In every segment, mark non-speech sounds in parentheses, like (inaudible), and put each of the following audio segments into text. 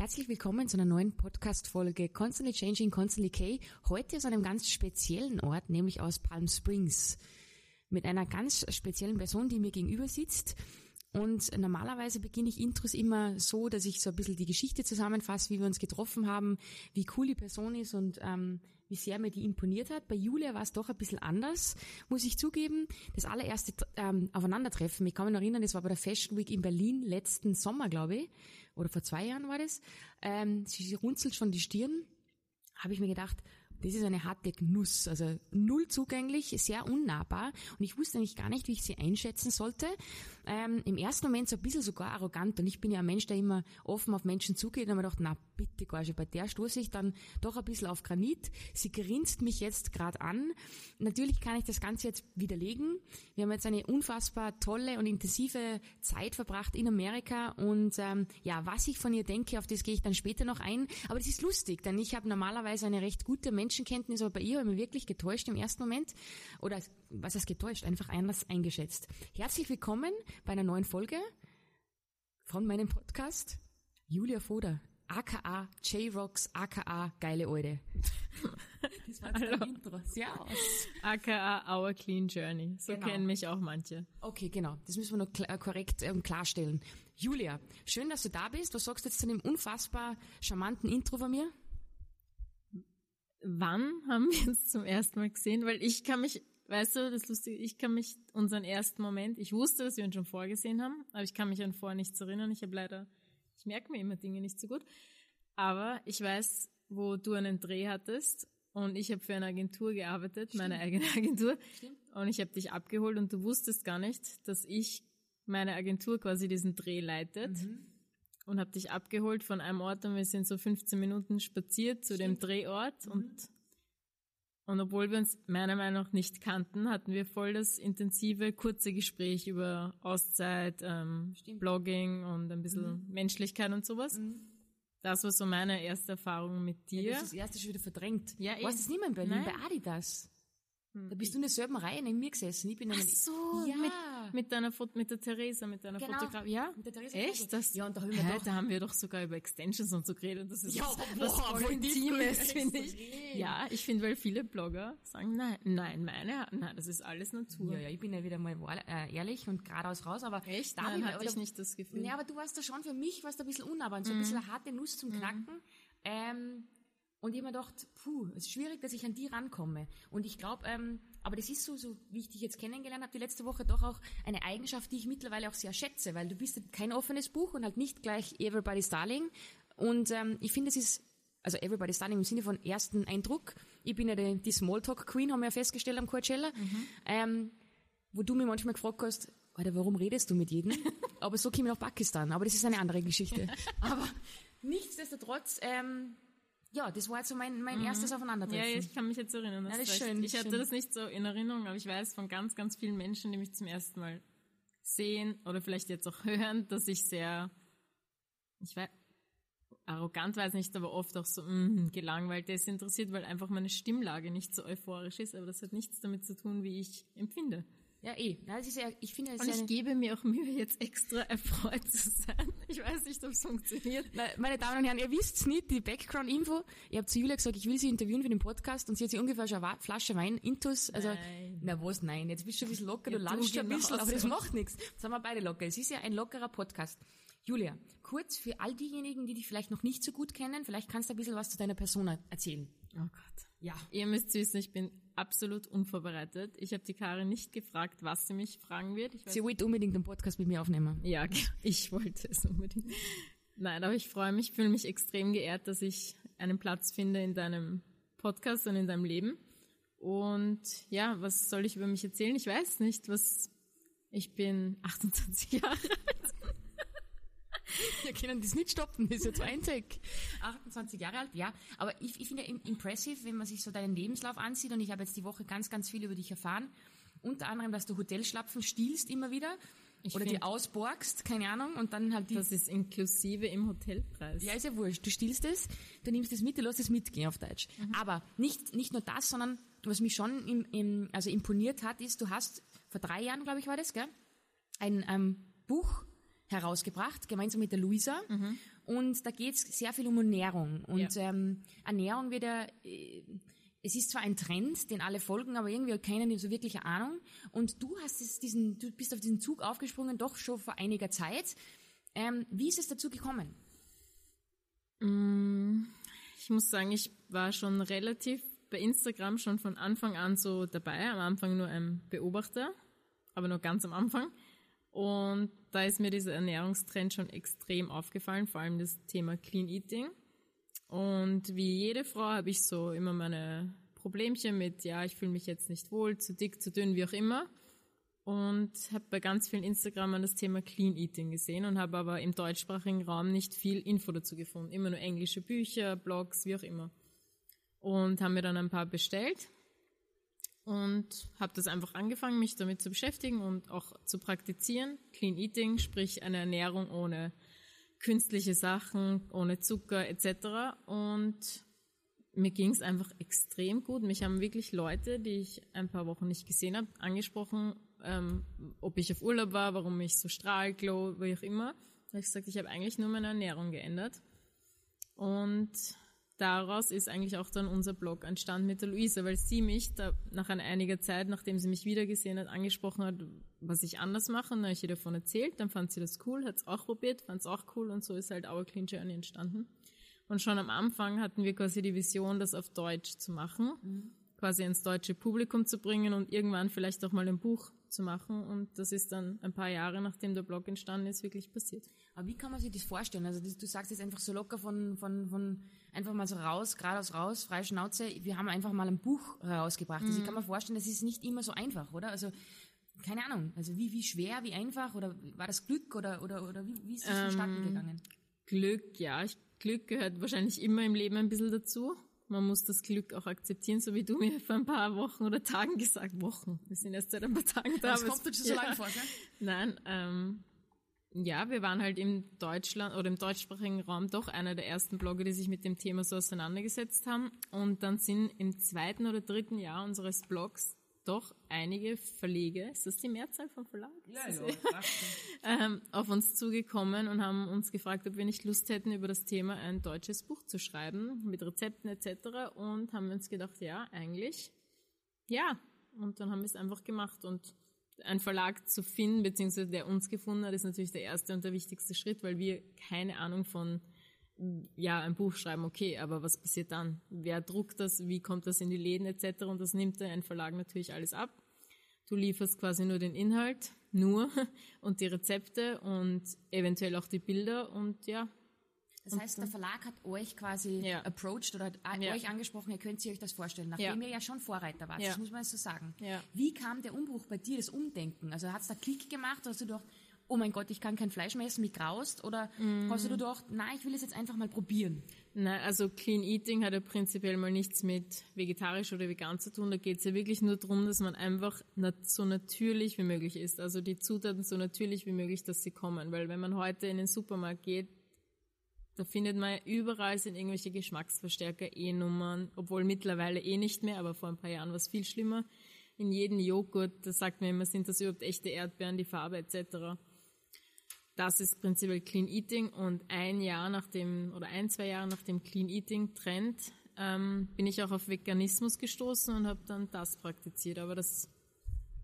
Herzlich willkommen zu einer neuen Podcast-Folge Constantly Changing, Constantly K. Heute aus einem ganz speziellen Ort, nämlich aus Palm Springs. Mit einer ganz speziellen Person, die mir gegenüber sitzt. Und normalerweise beginne ich Intros immer so, dass ich so ein bisschen die Geschichte zusammenfasse, wie wir uns getroffen haben, wie cool die Person ist und ähm, wie sehr mir die imponiert hat. Bei Julia war es doch ein bisschen anders, muss ich zugeben. Das allererste ähm, Aufeinandertreffen, ich kann mich noch erinnern, das war bei der Fashion Week in Berlin letzten Sommer, glaube ich, oder vor zwei Jahren war das. Ähm, sie runzelt schon die Stirn, habe ich mir gedacht, das ist eine harte Nuss, also null zugänglich, sehr unnahbar und ich wusste eigentlich gar nicht, wie ich sie einschätzen sollte. Ähm, Im ersten Moment so ein bisschen sogar arrogant und ich bin ja ein Mensch, der immer offen auf Menschen zugeht und habe mir gedacht, na bitte, Gorge, bei der stoße ich dann doch ein bisschen auf Granit. Sie grinst mich jetzt gerade an. Natürlich kann ich das Ganze jetzt widerlegen. Wir haben jetzt eine unfassbar tolle und intensive Zeit verbracht in Amerika und ähm, ja, was ich von ihr denke, auf das gehe ich dann später noch ein. Aber das ist lustig, denn ich habe normalerweise eine recht gute Mensch Menschenkenntnis, aber bei ihr habe ich mich wirklich getäuscht im ersten Moment. Oder was heißt getäuscht? Einfach anders eingeschätzt. Herzlich willkommen bei einer neuen Folge von meinem Podcast. Julia Foder, aka J-Rocks, aka Geile Oide. Das war das Intro. Sehr aus. aka Our Clean Journey. So genau. kennen mich auch manche. Okay, genau. Das müssen wir noch klar, korrekt ähm, klarstellen. Julia, schön, dass du da bist. Was sagst du jetzt zu dem unfassbar charmanten Intro von mir? wann haben wir uns zum ersten Mal gesehen? Weil ich kann mich, weißt du, das Lustige, ich kann mich unseren ersten Moment, ich wusste, dass wir uns schon vorgesehen haben, aber ich kann mich an vorher nichts erinnern. Ich habe leider, ich merke mir immer Dinge nicht so gut. Aber ich weiß, wo du einen Dreh hattest und ich habe für eine Agentur gearbeitet, Stimmt. meine eigene (laughs) Agentur. Stimmt. Und ich habe dich abgeholt und du wusstest gar nicht, dass ich meine Agentur quasi diesen Dreh leitet. Mhm und habe dich abgeholt von einem Ort und wir sind so 15 Minuten spaziert zu Stimmt. dem Drehort mhm. und und obwohl wir uns meiner Meinung nach nicht kannten, hatten wir voll das intensive, kurze Gespräch über Auszeit, ähm, Blogging und ein bisschen mhm. Menschlichkeit und sowas. Mhm. Das war so meine erste Erfahrung mit dir. Ja, du hast das erste schon wieder verdrängt. Ja, du warst das nicht mehr in Berlin, Nein. bei Adidas. Hm. Da bist du in derselben Reihe neben mir gesessen. Ich bin Ach so, ja. mit, mit deiner Foto, mit der Theresa, mit deiner genau. Fotografie. Ja, mit der Theresa. Echt? Das, ja, und da haben wir doch, da haben wir doch sogar über Extensions und so geredet. Das ist ja, was, was voll Intimes, finde ich. Ja, ich finde, weil viele Blogger sagen, nein, nein, meine, nein, das ist alles Natur. Ja, ja, ich bin ja wieder mal äh, ehrlich und geradeaus raus, aber Echt? Da nein, hatte ich nicht das Gefühl. Ja, aber du warst da schon für mich, warst da ein bisschen unnahbar, so ein mhm. bisschen eine harte Nuss zum Knacken. Mhm. Ähm, und ich mir gedacht, puh, es ist schwierig, dass ich an die rankomme. Und ich glaube, ähm, aber das ist so, so wie ich dich jetzt kennengelernt habe, die letzte Woche doch auch eine Eigenschaft, die ich mittlerweile auch sehr schätze, weil du bist kein offenes Buch und halt nicht gleich Everybody's Darling. Und ähm, ich finde, es ist, also Everybody's Darling im Sinne von ersten Eindruck. Ich bin ja die, die Smalltalk Queen, haben wir ja festgestellt am Coachella. Mhm. Ähm, wo du mir manchmal gefragt hast, Alter, warum redest du mit jedem? (laughs) aber so komme ich nach Pakistan. Aber das ist eine andere Geschichte. (laughs) aber nichtsdestotrotz, ähm, ja, das war jetzt so mein, mein mhm. erstes Aufeinandertreffen. Ja, ich kann mich jetzt erinnern. Das, ja, das ist schön. Ich hatte schön. das nicht so in Erinnerung, aber ich weiß von ganz, ganz vielen Menschen, die mich zum ersten Mal sehen oder vielleicht jetzt auch hören, dass ich sehr, ich weiß, arrogant weiß nicht, aber oft auch so mm, gelangweilt desinteressiert, weil einfach meine Stimmlage nicht so euphorisch ist, aber das hat nichts damit zu tun, wie ich empfinde. Ja, eh. Ja, ist ja, ich finde, Und ich gebe mir auch Mühe, jetzt extra erfreut zu sein. Ich weiß nicht, ob es funktioniert. Meine Damen und Herren, ihr wisst's nicht, die Background-Info. Ich habe zu Julia gesagt, ich will sie interviewen für den Podcast und sie hat sich ungefähr schon eine Flasche Wein intus. Also, nein. na was, nein. Jetzt bist du ein bisschen locker, ja, du lachst schon ein bisschen, aber das macht nichts. Jetzt sind wir beide locker. Es ist ja ein lockerer Podcast. Julia, kurz für all diejenigen, die dich vielleicht noch nicht so gut kennen, vielleicht kannst du ein bisschen was zu deiner Person erzählen. Oh Gott. Ja. Ihr müsst wissen, ich bin absolut unvorbereitet. Ich habe die Karin nicht gefragt, was sie mich fragen wird. sie wollte unbedingt einen Podcast mit mir aufnehmen. Ja, ich wollte es unbedingt. Nein, aber ich freue mich, fühle mich extrem geehrt, dass ich einen Platz finde in deinem Podcast und in deinem Leben. Und ja, was soll ich über mich erzählen? Ich weiß nicht, was ich bin (laughs) 28 Jahre alt. Wir können das nicht stoppen, das ist jetzt ein Tag. 28 Jahre alt, ja. Aber ich, ich finde impressive, wenn man sich so deinen Lebenslauf ansieht und ich habe jetzt die Woche ganz, ganz viel über dich erfahren. Unter anderem, dass du Hotelschlapfen stiehlst immer wieder. Ich oder die ausborgst, keine Ahnung, und dann halt die... Das ist inklusive im Hotelpreis. Ja, ist ja wurscht. Du stiehlst es, du nimmst es mit, du lässt es mitgehen auf Deutsch. Mhm. Aber nicht, nicht nur das, sondern was mich schon im, im, also imponiert hat, ist, du hast, vor drei Jahren, glaube ich, war das, gell, ein ähm, Buch herausgebracht, gemeinsam mit der Luisa. Mhm. Und da geht es sehr viel um Ernährung. Und ja. ähm, Ernährung wird ja, äh, es ist zwar ein Trend, den alle folgen, aber irgendwie hat keiner so wirklich Ahnung. Und du hast es diesen, du bist auf diesen Zug aufgesprungen, doch schon vor einiger Zeit. Ähm, wie ist es dazu gekommen? Mm, ich muss sagen, ich war schon relativ bei Instagram schon von Anfang an so dabei. Am Anfang nur ein Beobachter, aber nur ganz am Anfang. Und da ist mir dieser Ernährungstrend schon extrem aufgefallen, vor allem das Thema Clean Eating. Und wie jede Frau habe ich so immer meine Problemchen mit, ja, ich fühle mich jetzt nicht wohl, zu dick, zu dünn, wie auch immer. Und habe bei ganz vielen Instagramern das Thema Clean Eating gesehen und habe aber im deutschsprachigen Raum nicht viel Info dazu gefunden. Immer nur englische Bücher, Blogs, wie auch immer. Und haben mir dann ein paar bestellt und habe das einfach angefangen, mich damit zu beschäftigen und auch zu praktizieren. Clean Eating, sprich eine Ernährung ohne künstliche Sachen, ohne Zucker etc. Und mir ging es einfach extrem gut. Mich haben wirklich Leute, die ich ein paar Wochen nicht gesehen habe, angesprochen, ähm, ob ich auf Urlaub war, warum ich so strahl, glow, wie auch immer. Da habe ich gesagt, ich habe eigentlich nur meine Ernährung geändert. Und daraus ist eigentlich auch dann unser Blog entstanden mit der Luisa, weil sie mich da nach einer einiger Zeit, nachdem sie mich wiedergesehen hat, angesprochen hat, was ich anders mache. Und dann habe ich ihr davon erzählt, dann fand sie das cool, hat es auch probiert, fand es auch cool und so ist halt Our Clean Journey entstanden. Und schon am Anfang hatten wir quasi die Vision, das auf Deutsch zu machen, mhm. quasi ins deutsche Publikum zu bringen und irgendwann vielleicht auch mal ein Buch zu machen. Und das ist dann ein paar Jahre, nachdem der Blog entstanden ist, wirklich passiert. Aber wie kann man sich das vorstellen? Also das, du sagst jetzt einfach so locker von, von, von einfach mal so raus, geradeaus raus, freie Schnauze. Wir haben einfach mal ein Buch herausgebracht. Mhm. Also ich kann mhm. mir vorstellen, das ist nicht immer so einfach, oder? Also keine Ahnung. Also wie, wie schwer, wie einfach oder war das Glück oder, oder, oder wie, wie ist es vonstatten ähm, gegangen? Glück, ja. Ich, Glück gehört wahrscheinlich immer im Leben ein bisschen dazu man muss das Glück auch akzeptieren, so wie du mir vor ein paar Wochen oder Tagen gesagt, Wochen, wir sind erst seit ein paar Tagen da. Das kommt dir schon so lange vor, gell? Nein, ähm, ja, wir waren halt im Deutschland oder im deutschsprachigen Raum doch einer der ersten Blogger, die sich mit dem Thema so auseinandergesetzt haben. Und dann sind im zweiten oder dritten Jahr unseres Blogs doch einige Verleger, ist das die Mehrzahl von Verlag? Ja, ja, (laughs) ähm, auf uns zugekommen und haben uns gefragt, ob wir nicht Lust hätten, über das Thema ein deutsches Buch zu schreiben, mit Rezepten etc. Und haben uns gedacht, ja, eigentlich, ja. Und dann haben wir es einfach gemacht und ein Verlag zu finden, beziehungsweise der uns gefunden hat, ist natürlich der erste und der wichtigste Schritt, weil wir keine Ahnung von ja, ein Buch schreiben, okay, aber was passiert dann? Wer druckt das? Wie kommt das in die Läden etc.? Und das nimmt ein Verlag natürlich alles ab. Du lieferst quasi nur den Inhalt, nur (laughs) und die Rezepte und eventuell auch die Bilder und ja. Das heißt, der Verlag hat euch quasi ja. approached oder hat ja. euch angesprochen, ihr könnt euch das vorstellen, nachdem ja. ihr ja schon Vorreiter wart, das muss man so sagen. Wie kam der Umbruch bei dir, das Umdenken? Also hat es da Klick gemacht, hast du gedacht, oh mein Gott, ich kann kein Fleisch mehr essen, mich graust? Oder mm. hast du gedacht, nein, ich will es jetzt einfach mal probieren? Nein, also Clean Eating hat ja prinzipiell mal nichts mit vegetarisch oder vegan zu tun. Da geht es ja wirklich nur darum, dass man einfach so natürlich wie möglich isst. Also die Zutaten so natürlich wie möglich, dass sie kommen. Weil wenn man heute in den Supermarkt geht, da findet man ja überall sind irgendwelche Geschmacksverstärker, E-Nummern, obwohl mittlerweile eh nicht mehr, aber vor ein paar Jahren war es viel schlimmer. In jedem Joghurt, da sagt man immer, sind das überhaupt echte Erdbeeren, die Farbe etc das ist prinzipiell Clean Eating und ein Jahr nach dem oder ein, zwei Jahre nach dem Clean Eating Trend ähm, bin ich auch auf Veganismus gestoßen und habe dann das praktiziert. Aber das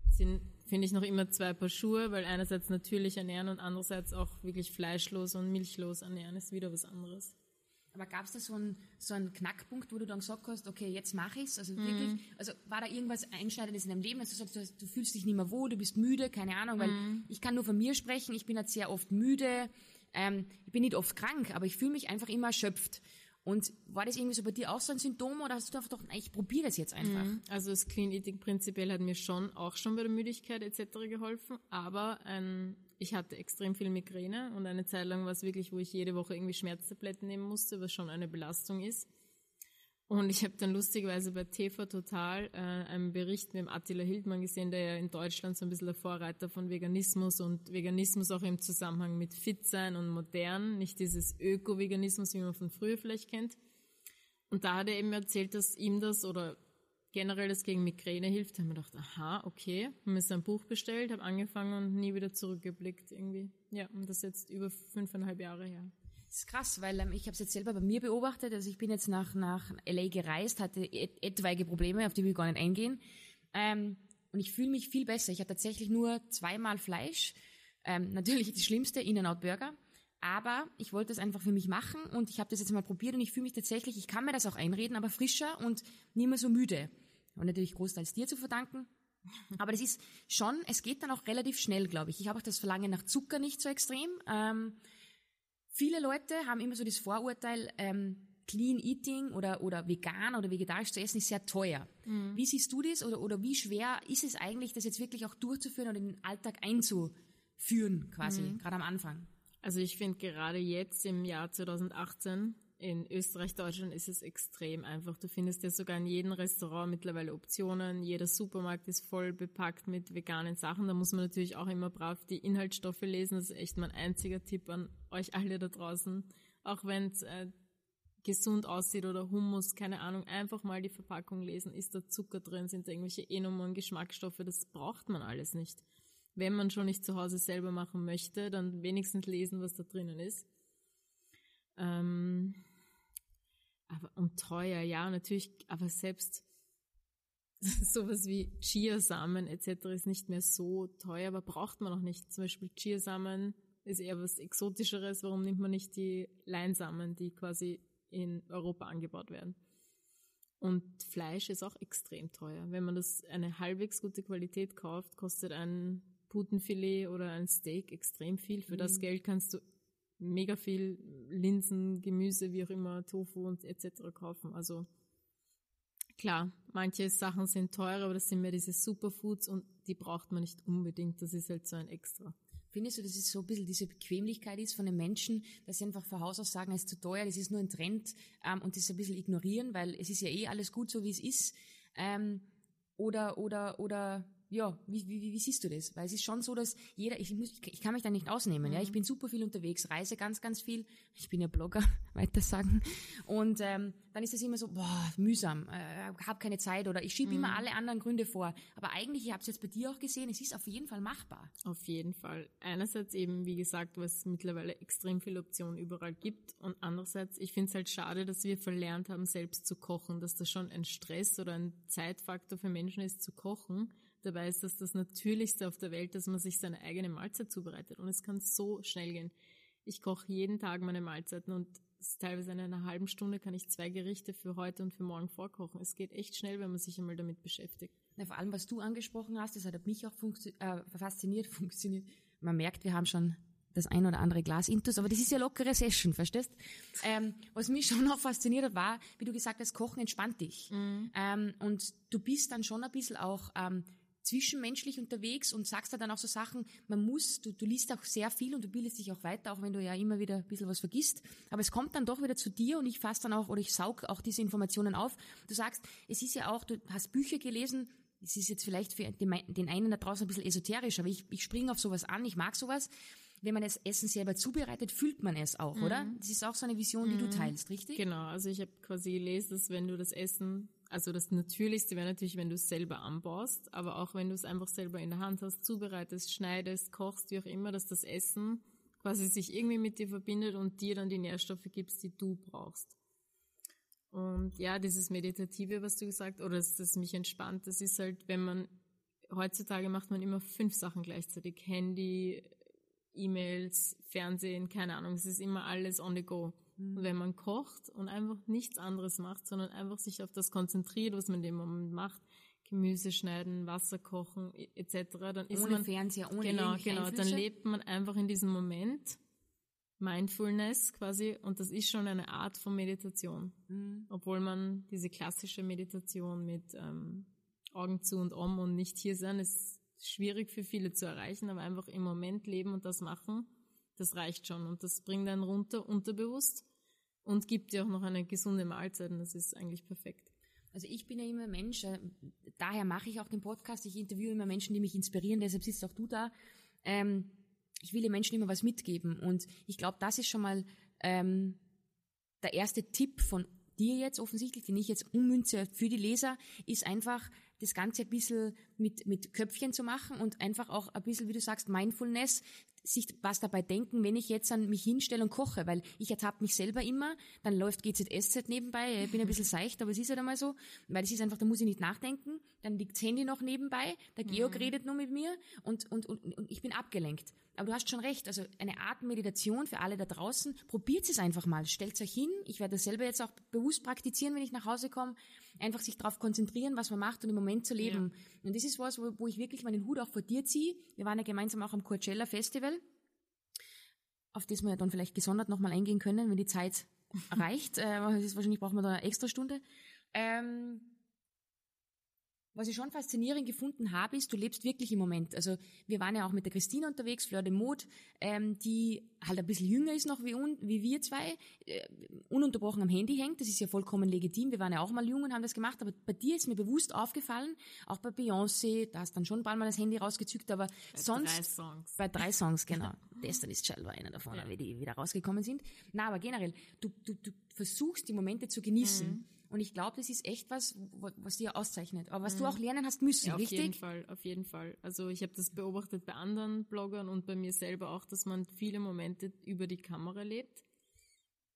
sind, finde ich, noch immer zwei Paar Schuhe, weil einerseits natürlich ernähren und andererseits auch wirklich fleischlos und milchlos ernähren ist wieder was anderes. Aber gab es da so einen, so einen Knackpunkt, wo du dann gesagt hast, okay, jetzt mache ich's? Also wirklich, mhm. also war da irgendwas Einschneidendes in deinem Leben, dass du sagst, du, du, fühlst dich nicht mehr wohl, du bist müde, keine Ahnung, weil mhm. ich kann nur von mir sprechen, ich bin halt sehr oft müde, ähm, ich bin nicht oft krank, aber ich fühle mich einfach immer erschöpft. Und war das irgendwie so bei dir auch so ein Symptom oder hast du einfach gedacht, ich probiere das jetzt einfach? Mhm. Also das Clean Eating prinzipiell hat mir schon auch schon bei der Müdigkeit etc. geholfen, aber ein ich hatte extrem viel Migräne und eine Zeit lang war es wirklich, wo ich jede Woche irgendwie Schmerztabletten nehmen musste, was schon eine Belastung ist. Und ich habe dann lustigerweise bei TV Total äh, einen Bericht mit dem Attila Hildmann gesehen, der ja in Deutschland so ein bisschen der Vorreiter von Veganismus und Veganismus auch im Zusammenhang mit Fit sein und modern, nicht dieses Öko-Veganismus, wie man von früher vielleicht kennt. Und da hat er eben erzählt, dass ihm das oder generell das gegen Migräne hilft, haben wir gedacht, aha, okay, haben mir ein Buch bestellt, habe angefangen und nie wieder zurückgeblickt irgendwie. Ja, und das ist jetzt über fünfeinhalb Jahre her. Das ist krass, weil ähm, ich habe es jetzt selber bei mir beobachtet. Also ich bin jetzt nach, nach LA gereist, hatte et etwaige Probleme, auf die ich gar nicht eingehen. Ähm, und ich fühle mich viel besser. Ich hatte tatsächlich nur zweimal Fleisch. Ähm, natürlich das Schlimmste, In-N-Out Burger. Aber ich wollte es einfach für mich machen und ich habe das jetzt mal probiert und ich fühle mich tatsächlich, ich kann mir das auch einreden, aber frischer und nicht mehr so müde. Und natürlich großteils dir zu verdanken. (laughs) Aber das ist schon, es geht dann auch relativ schnell, glaube ich. Ich habe auch das Verlangen nach Zucker nicht so extrem. Ähm, viele Leute haben immer so das Vorurteil, ähm, Clean Eating oder, oder vegan oder vegetarisch zu essen ist sehr teuer. Mhm. Wie siehst du das oder, oder wie schwer ist es eigentlich, das jetzt wirklich auch durchzuführen oder in den Alltag einzuführen, quasi, mhm. gerade am Anfang? Also ich finde gerade jetzt im Jahr 2018 in Österreich, Deutschland ist es extrem einfach. Du findest ja sogar in jedem Restaurant mittlerweile Optionen. Jeder Supermarkt ist voll bepackt mit veganen Sachen. Da muss man natürlich auch immer brav die Inhaltsstoffe lesen. Das ist echt mein einziger Tipp an euch alle da draußen. Auch wenn es äh, gesund aussieht oder Hummus, keine Ahnung, einfach mal die Verpackung lesen. Ist da Zucker drin? Sind da irgendwelche Enummern, Geschmacksstoffe? Das braucht man alles nicht. Wenn man schon nicht zu Hause selber machen möchte, dann wenigstens lesen, was da drinnen ist. Ähm, aber und teuer, ja, natürlich, aber selbst (laughs) sowas wie Chiasamen etc. ist nicht mehr so teuer, aber braucht man auch nicht. Zum Beispiel Chiasamen ist eher was Exotischeres. Warum nimmt man nicht die Leinsamen, die quasi in Europa angebaut werden? Und Fleisch ist auch extrem teuer. Wenn man das eine halbwegs gute Qualität kauft, kostet ein Putenfilet oder ein Steak extrem viel. Für mhm. das Geld kannst du mega viel Linsen, Gemüse, wie auch immer, Tofu und etc. kaufen. Also klar, manche Sachen sind teurer, aber das sind mehr diese Superfoods und die braucht man nicht unbedingt. Das ist halt so ein Extra. Findest du, dass es so ein bisschen diese Bequemlichkeit ist von den Menschen, dass sie einfach von Haus aus sagen, es ist zu teuer, das ist nur ein Trend ähm, und das ein bisschen ignorieren, weil es ist ja eh alles gut so, wie es ist. Ähm, oder, oder, oder ja, wie, wie, wie siehst du das? Weil es ist schon so, dass jeder, ich, muss, ich kann mich da nicht ausnehmen, mhm. ja. Ich mhm. bin super viel unterwegs, reise ganz, ganz viel. Ich bin ja Blogger, (laughs) weiter sagen. Und ähm, dann ist es immer so, boah, mühsam, äh, habe keine Zeit oder ich schiebe mhm. immer alle anderen Gründe vor. Aber eigentlich, ich habe es jetzt bei dir auch gesehen, es ist auf jeden Fall machbar. Auf jeden Fall. Einerseits eben, wie gesagt, was es mittlerweile extrem viele Optionen überall gibt. Und andererseits, ich finde es halt schade, dass wir verlernt haben, selbst zu kochen, dass das schon ein Stress oder ein Zeitfaktor für Menschen ist, zu kochen Dabei ist das das Natürlichste auf der Welt, dass man sich seine eigene Mahlzeit zubereitet. Und es kann so schnell gehen. Ich koche jeden Tag meine Mahlzeiten und teilweise in einer halben Stunde kann ich zwei Gerichte für heute und für morgen vorkochen. Es geht echt schnell, wenn man sich einmal damit beschäftigt. Ja, vor allem, was du angesprochen hast, das hat mich auch äh, fasziniert, (laughs) funktioniert. Man merkt, wir haben schon das ein oder andere Glas Intus, aber das ist ja lockere Session, verstehst? Ähm, was mich (laughs) schon noch fasziniert hat, war, wie du gesagt hast, Kochen entspannt dich. Mhm. Ähm, und du bist dann schon ein bisschen auch ähm, zwischenmenschlich unterwegs und sagst da dann auch so Sachen, man muss, du, du liest auch sehr viel und du bildest dich auch weiter, auch wenn du ja immer wieder ein bisschen was vergisst. Aber es kommt dann doch wieder zu dir und ich fasse dann auch oder ich saug auch diese Informationen auf. Du sagst, es ist ja auch, du hast Bücher gelesen, es ist jetzt vielleicht für den einen da draußen ein bisschen esoterisch, aber ich, ich springe auf sowas an, ich mag sowas. Wenn man das Essen selber zubereitet, fühlt man es auch, mhm. oder? Das ist auch so eine Vision, die mhm. du teilst, richtig? Genau, also ich habe quasi gelesen, dass wenn du das Essen also das Natürlichste wäre natürlich, wenn du es selber anbaust, aber auch wenn du es einfach selber in der Hand hast, zubereitest, schneidest, kochst, wie auch immer, dass das Essen quasi sich irgendwie mit dir verbindet und dir dann die Nährstoffe gibst, die du brauchst. Und ja, dieses Meditative, was du gesagt, oder dass das mich entspannt, das ist halt, wenn man, heutzutage macht man immer fünf Sachen gleichzeitig. Handy, E-Mails, Fernsehen, keine Ahnung, es ist immer alles on the go. Mhm. Wenn man kocht und einfach nichts anderes macht, sondern einfach sich auf das konzentriert, was man in dem Moment macht, Gemüse schneiden, Wasser kochen etc., dann ist ohne man Fernseher, ohne genau, genau, dann lebt man einfach in diesem Moment Mindfulness quasi und das ist schon eine Art von Meditation, mhm. obwohl man diese klassische Meditation mit ähm, Augen zu und um und nicht hier sein ist schwierig für viele zu erreichen, aber einfach im Moment leben und das machen, das reicht schon und das bringt einen runter unterbewusst und gibt dir auch noch eine gesunde Mahlzeit und das ist eigentlich perfekt. Also ich bin ja immer Mensch, äh, daher mache ich auch den Podcast, ich interviewe immer Menschen, die mich inspirieren, deshalb sitzt auch du da. Ähm, ich will den Menschen immer was mitgeben und ich glaube, das ist schon mal ähm, der erste Tipp von dir jetzt offensichtlich, den ich jetzt ummünze für die Leser, ist einfach das Ganze ein bisschen mit, mit Köpfchen zu machen und einfach auch ein bisschen, wie du sagst, Mindfulness, sich was dabei denken, wenn ich jetzt an mich hinstelle und koche, weil ich ertappe mich selber immer, dann läuft GZSZ nebenbei, ich bin ein bisschen seicht, aber es ist halt einmal so, weil es ist einfach, da muss ich nicht nachdenken, dann liegt das Handy noch nebenbei, der Georg mhm. redet nur mit mir und, und, und, und ich bin abgelenkt. Aber du hast schon recht, also eine Art Meditation für alle da draußen, probiert es einfach mal, stellt euch hin, ich werde das selber jetzt auch bewusst praktizieren, wenn ich nach Hause komme, einfach sich darauf konzentrieren, was man macht und im Moment zu leben. Ja. Und das ist was, wo, wo ich wirklich meinen Hut auch vor dir ziehe. Wir waren ja gemeinsam auch am Coachella Festival, auf das wir ja dann vielleicht gesondert nochmal eingehen können, wenn die Zeit (laughs) reicht. äh, wahrscheinlich brauchen wir da eine extra Stunde. Ähm, was ich schon faszinierend gefunden habe, ist, du lebst wirklich im Moment. Also wir waren ja auch mit der Christine unterwegs, Fleur de Mode, ähm, die halt ein bisschen jünger ist noch wie, un, wie wir zwei, äh, ununterbrochen am Handy hängt. Das ist ja vollkommen legitim. Wir waren ja auch mal jung und haben das gemacht. Aber bei dir ist mir bewusst aufgefallen, auch bei Beyoncé, da hast dann schon bald mal das Handy rausgezückt, aber bei sonst... Drei Songs. Bei drei Songs, (laughs) genau. Destiny's Child war einer davon, ja. wie die wieder rausgekommen sind. Na, aber generell, du, du, du versuchst die Momente zu genießen. Mhm und ich glaube, das ist echt was, was dir auszeichnet. Aber was mhm. du auch lernen hast müssen, ja, auf richtig? Auf jeden Fall, auf jeden Fall. Also ich habe das beobachtet bei anderen Bloggern und bei mir selber auch, dass man viele Momente über die Kamera lebt.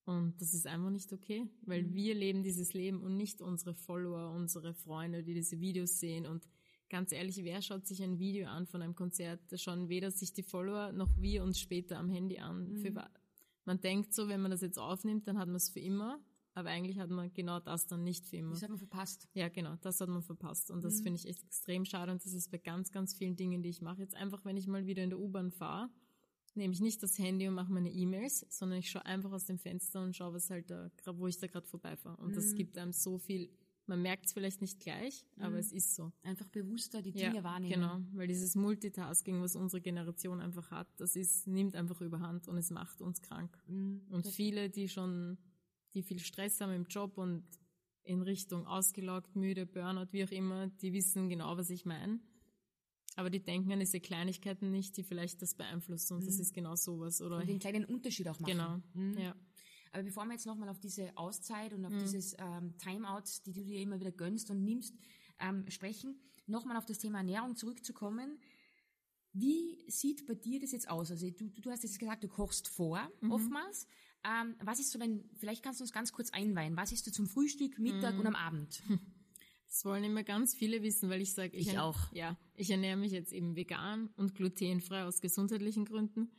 Und das ist einfach nicht okay, weil mhm. wir leben dieses Leben und nicht unsere Follower, unsere Freunde, die diese Videos sehen. Und ganz ehrlich, wer schaut sich ein Video an von einem Konzert? Da schauen weder sich die Follower noch wir uns später am Handy an. Mhm. man denkt so, wenn man das jetzt aufnimmt, dann hat man es für immer. Aber eigentlich hat man genau das dann nicht für immer. Das hat man verpasst. Ja, genau, das hat man verpasst. Und das mhm. finde ich echt extrem schade. Und das ist bei ganz, ganz vielen Dingen, die ich mache. Jetzt einfach, wenn ich mal wieder in der U-Bahn fahre, nehme ich nicht das Handy und mache meine E-Mails, sondern ich schaue einfach aus dem Fenster und schaue, was halt da, wo ich da gerade vorbeifahre. Und mhm. das gibt einem so viel. Man merkt es vielleicht nicht gleich, mhm. aber es ist so. Einfach bewusster die Dinge ja, wahrnehmen. Genau, weil dieses Multitasking, was unsere Generation einfach hat, das ist, nimmt einfach überhand und es macht uns krank. Mhm. Und viele, die schon die viel Stress haben im Job und in Richtung ausgelaugt, müde, Burnout, wie auch immer, die wissen genau, was ich meine. Aber die denken an diese Kleinigkeiten nicht, die vielleicht das beeinflussen. Und mhm. das ist genau sowas. Oder und den kleinen Unterschied auch machen. Genau, mhm. ja. Aber bevor wir jetzt nochmal auf diese Auszeit und auf mhm. dieses ähm, Timeout, die du dir immer wieder gönnst und nimmst, ähm, sprechen, nochmal auf das Thema Ernährung zurückzukommen. Wie sieht bei dir das jetzt aus? Also du, du hast jetzt gesagt, du kochst vor, mhm. oftmals. Ähm, was ist so dein, vielleicht kannst du uns ganz kurz einweihen, was isst du zum Frühstück, Mittag mm. und am Abend? (laughs) Das wollen immer ganz viele wissen, weil ich sage, ich, ich auch. Ja, ich ernähre mich jetzt eben vegan und glutenfrei aus gesundheitlichen Gründen.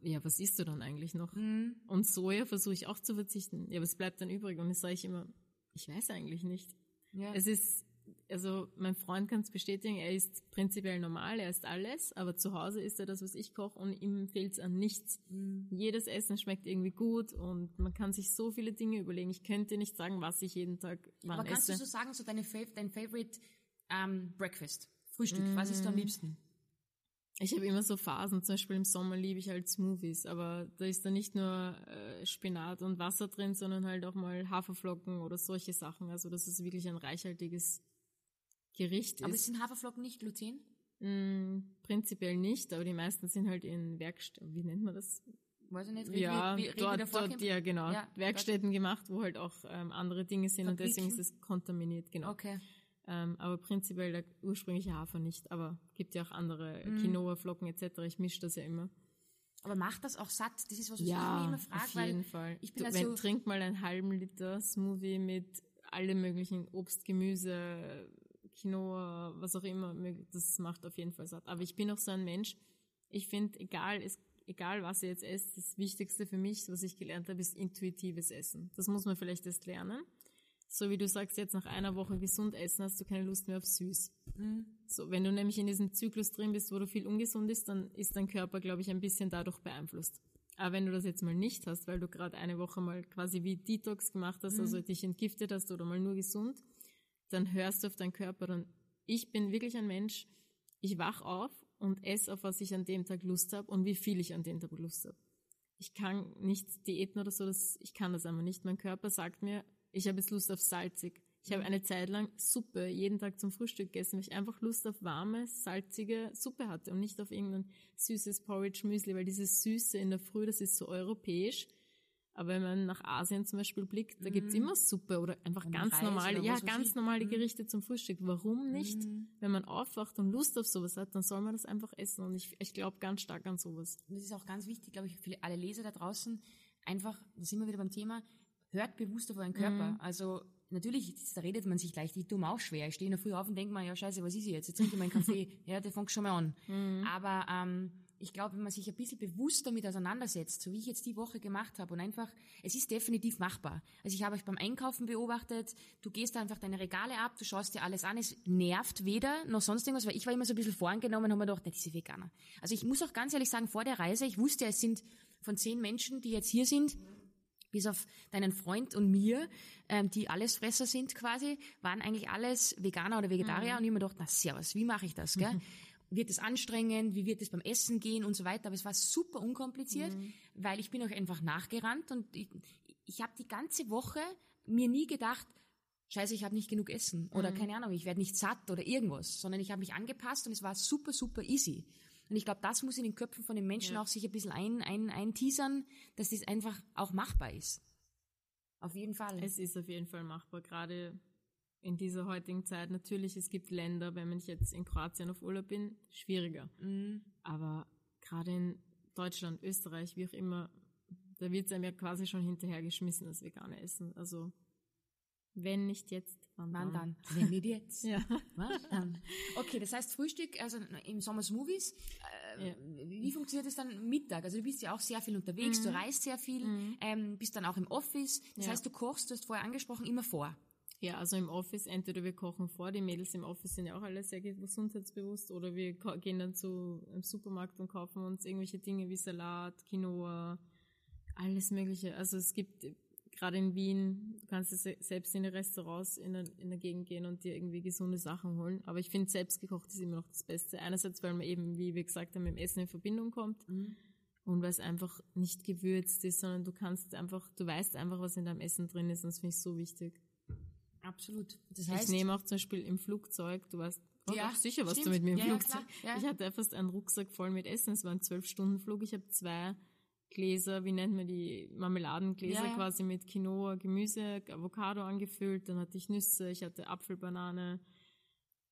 Ja, was isst du dann eigentlich noch? Mm. Und Soja versuche ich auch zu verzichten. Ja, was bleibt dann übrig? Und das sage ich immer, ich weiß eigentlich nicht. Ja. Es ist also mein Freund kann es bestätigen, er ist prinzipiell normal, er isst alles, aber zu Hause ist er das, was ich koche und ihm fehlt es an nichts. Mhm. Jedes Essen schmeckt irgendwie gut und man kann sich so viele Dinge überlegen. Ich könnte nicht sagen, was ich jeden Tag wann Aber kannst esse. du so sagen, so deine Fav dein Favorite ähm, Breakfast, Frühstück, mhm. was isst du am liebsten? Ich habe immer so Phasen, zum Beispiel im Sommer liebe ich halt Smoothies, aber da ist da nicht nur äh, Spinat und Wasser drin, sondern halt auch mal Haferflocken oder solche Sachen. Also das ist wirklich ein reichhaltiges Gericht aber ist. Aber sind Haferflocken nicht Gluten? Mm, prinzipiell nicht, aber die meisten sind halt in Werkstätten, wie nennt man das? Weiß ich nicht. Ja, wie, dort, dort, ja genau, ja, Werkstätten dort. gemacht, wo halt auch ähm, andere Dinge sind Fabriken. und deswegen ist es kontaminiert, genau. Okay. Ähm, aber prinzipiell der ursprüngliche Hafer nicht, aber gibt ja auch andere mm. Quinoa-Flocken etc. Ich mische das ja immer. Aber macht das auch satt? Das ist was, was ja, ich immer frage. Auf jeden Fall. Ich bin du, also wenn, trink mal einen halben Liter Smoothie mit alle möglichen Obst, Gemüse, Quinoa, was auch immer, das macht auf jeden Fall satt. Aber ich bin auch so ein Mensch, ich finde, egal, es, egal was ihr jetzt esst, das Wichtigste für mich, was ich gelernt habe, ist intuitives Essen. Das muss man vielleicht erst lernen. So wie du sagst, jetzt nach einer Woche gesund essen, hast du keine Lust mehr auf süß. Mhm. So, wenn du nämlich in diesem Zyklus drin bist, wo du viel ungesund ist, dann ist dein Körper, glaube ich, ein bisschen dadurch beeinflusst. Aber wenn du das jetzt mal nicht hast, weil du gerade eine Woche mal quasi wie Detox gemacht hast, mhm. also dich entgiftet hast oder mal nur gesund, dann hörst du auf deinen Körper. Und ich bin wirklich ein Mensch, ich wach auf und esse, auf was ich an dem Tag Lust habe und wie viel ich an dem Tag Lust habe. Ich kann nicht Diäten oder so, das, ich kann das einfach nicht. Mein Körper sagt mir, ich habe jetzt Lust auf salzig. Ich habe mhm. eine Zeit lang Suppe jeden Tag zum Frühstück gegessen, weil ich einfach Lust auf warme, salzige Suppe hatte und nicht auf irgendein süßes Porridge Müsli, weil dieses Süße in der Früh, das ist so europäisch Aber wenn man nach Asien zum Beispiel blickt, da gibt's immer Suppe oder einfach Oder ganz Reis normale, ja, ganz normale Mhm. Gerichte zum Frühstück. Warum nicht? Wenn man aufwacht und Lust auf sowas hat, dann soll man das einfach essen. Und ich, ich glaube ganz stark an sowas. das ist auch ganz wichtig, glaube ich, für alle Leser da draußen, einfach, da sind wir wieder beim Thema, hört bewusst auf euren Körper. Mhm. Also natürlich, da redet man sich gleich, ich tue mir auch schwer. Ich stehe in der Früh auf und denke mir, ja scheiße, was ist ich jetzt? Jetzt trinke ich meinen Kaffee. (laughs) ja, der fängt schon mal an. Mhm. Aber ähm, ich glaube, wenn man sich ein bisschen bewusst damit auseinandersetzt, so wie ich jetzt die Woche gemacht habe und einfach, es ist definitiv machbar. Also ich habe euch beim Einkaufen beobachtet, du gehst einfach deine Regale ab, du schaust dir alles an, es nervt weder noch sonst irgendwas, weil ich war immer so ein bisschen vorangenommen und habe mir gedacht, das ist Veganer. Also ich muss auch ganz ehrlich sagen, vor der Reise, ich wusste, es sind von zehn Menschen, die jetzt hier sind, bis auf deinen Freund und mir, ähm, die Allesfresser sind quasi, waren eigentlich alles Veganer oder Vegetarier und ich hab mir gedacht, na servus, wie mache ich das, gell? (laughs) Wird es anstrengend, wie wird es beim Essen gehen und so weiter, aber es war super unkompliziert, weil ich bin euch einfach nachgerannt und ich, ich habe die ganze Woche mir nie gedacht, scheiße, ich habe nicht genug Essen oder keine Ahnung, ich werde nicht satt oder irgendwas, sondern ich habe mich angepasst und es war super, super easy. Und ich glaube, das muss in den Köpfen von den Menschen Ja. auch sich ein bisschen ein, ein, einteasern, dass das einfach auch machbar ist. Auf jeden Fall. Es ist auf jeden Fall machbar, gerade in dieser heutigen Zeit. Natürlich, es gibt Länder, wenn ich jetzt in Kroatien auf Urlaub bin, schwieriger. Mhm. Aber gerade in Deutschland, Österreich, wie auch immer, da wird es einem ja quasi schon hinterhergeschmissen, das vegane Essen. Also, wenn nicht jetzt, wann, Wann dann? dann? Wenn nicht jetzt. (laughs) Ja. Was dann? Okay, das heißt Frühstück, also im Sommer Movies. Äh, Ja. Wie funktioniert das dann Mittag? Also du bist ja auch sehr viel unterwegs, du reist sehr viel, ähm, bist dann auch im Office. Das Mhm. Ja. heißt, du kochst, du hast vorher angesprochen, immer vor. Ja, also im Office, entweder wir kochen vor, die Mädels im Office sind ja auch alle sehr gesundheitsbewusst, oder wir gehen dann zu einem Supermarkt und kaufen uns irgendwelche Dinge wie Salat, Quinoa, alles Mögliche. Also es gibt gerade in Wien, du kannst se- selbst in die Restaurants in der, in der Gegend gehen und dir irgendwie gesunde Sachen holen. Aber ich finde, selbst gekocht ist immer noch das Beste. Einerseits, weil man eben, wie wir gesagt haben, mit dem Essen in Verbindung kommt. Und weil es einfach nicht gewürzt ist, sondern du kannst einfach, du weißt einfach, was in deinem Essen drin ist, und das finde ich so wichtig. Absolut. Das Ich heißt, nehme auch zum Beispiel im Flugzeug, du weißt oh, Ja, sicher was du mit mir im Ja, Flugzeug. Ja. Ich hatte fast einen Rucksack voll mit Essen. Es war ein Zwölf-Stunden-Flug. Ich habe zwei Gläser, wie nennt man die, Marmeladengläser quasi mit Quinoa, Gemüse, Avocado angefüllt. Dann hatte ich Nüsse, ich hatte Apfel, Banane,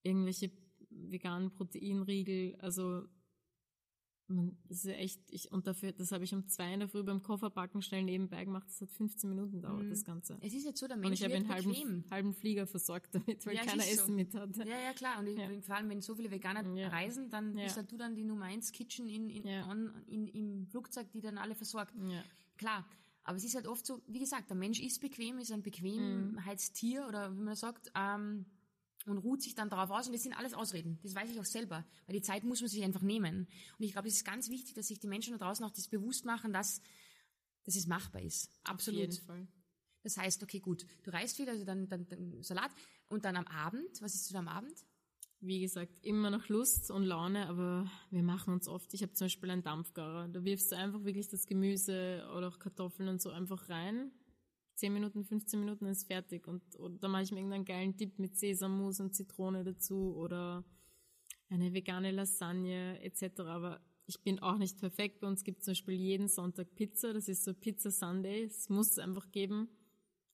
irgendwelche veganen Proteinriegel. Also man, das ist ja echt, ich, und dafür, das habe ich um zwei in der Früh beim Kofferpacken schnell nebenbei gemacht. Das hat 15 Minuten dauert, das Ganze. es ist jetzt so, der Und Mensch ich habe einen halben, halben Flieger versorgt damit, weil Ja, es keiner so. Essen mit hat. Ja, ja, klar. Und ich, Ja. vor allem, wenn so viele Veganer Ja. reisen, dann Ja. bist halt du dann die Nummer eins Kitchen in, in, on, in, im Flugzeug, die dann alle versorgt. Ja. Klar. Aber es ist halt oft so, wie gesagt, der Mensch ist bequem, ist ein Mhm. Bequemheitstier oder wie man sagt, ähm, und ruht sich dann darauf aus. Und das sind alles Ausreden. Das weiß ich auch selber. Weil die Zeit muss man sich einfach nehmen. Und ich glaube, es ist ganz wichtig, dass sich die Menschen da draußen auch das bewusst machen, dass, dass es machbar ist. Absolut. Auf jeden Fall. Das heißt, okay, gut, du reist viel, also dann, dann, dann Salat und dann am Abend, was isst du da am Abend? Wie gesagt, immer nach Lust und Laune, aber wir machen uns oft. Ich habe zum Beispiel einen Dampfgarer. Da wirfst du einfach wirklich das Gemüse oder auch Kartoffeln und so einfach rein. 10 Minuten, 15 Minuten ist fertig. Und oder da mache ich mir irgendeinen geilen Dip mit Sesammus und Zitrone dazu oder eine vegane Lasagne etc. Aber ich bin auch nicht perfekt. Bei uns gibt es zum Beispiel jeden Sonntag Pizza. Das ist so Pizza Sunday. Es muss es einfach geben.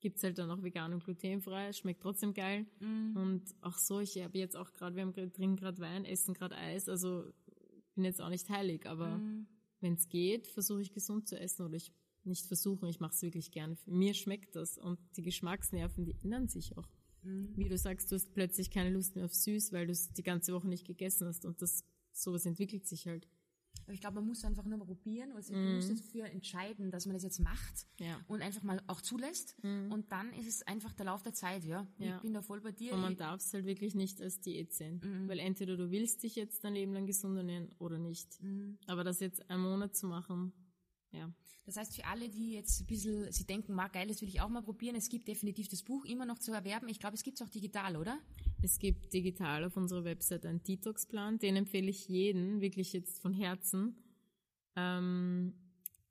Gibt es halt dann auch vegan und glutenfrei. Schmeckt trotzdem geil. Und auch so, ich habe jetzt auch gerade, wir haben trinken gerade Wein, essen gerade Eis. Also bin jetzt auch nicht heilig, aber wenn es geht, versuche ich gesund zu essen oder ich nicht versuchen, ich mache es wirklich gerne. Mir schmeckt das und die Geschmacksnerven, die ändern sich auch. Wie du sagst, du hast plötzlich keine Lust mehr auf süß, weil du es die ganze Woche nicht gegessen hast und das sowas entwickelt sich halt. Aber ich glaube, man muss einfach nur probieren und sich bewusst dafür entscheiden, dass man das jetzt macht Mhm. Ja. Mhm. und einfach mal auch zulässt. Und dann ist es einfach der Lauf der Zeit, ja. Ja. Ich bin da voll bei dir. Und man darf es halt wirklich nicht als Diät sehen. Weil entweder du willst dich jetzt dein Leben lang gesund ernähren oder nicht. Aber das jetzt einen Monat zu machen, ja. Das heißt, für alle, die jetzt ein bisschen, sie denken, mag geil, das will ich auch mal probieren, es gibt definitiv das Buch immer noch zu erwerben. Ich glaube, es gibt es auch digital, oder? Es gibt digital auf unserer Website einen Detox-Plan, den empfehle ich jedem, wirklich jetzt von Herzen, ähm,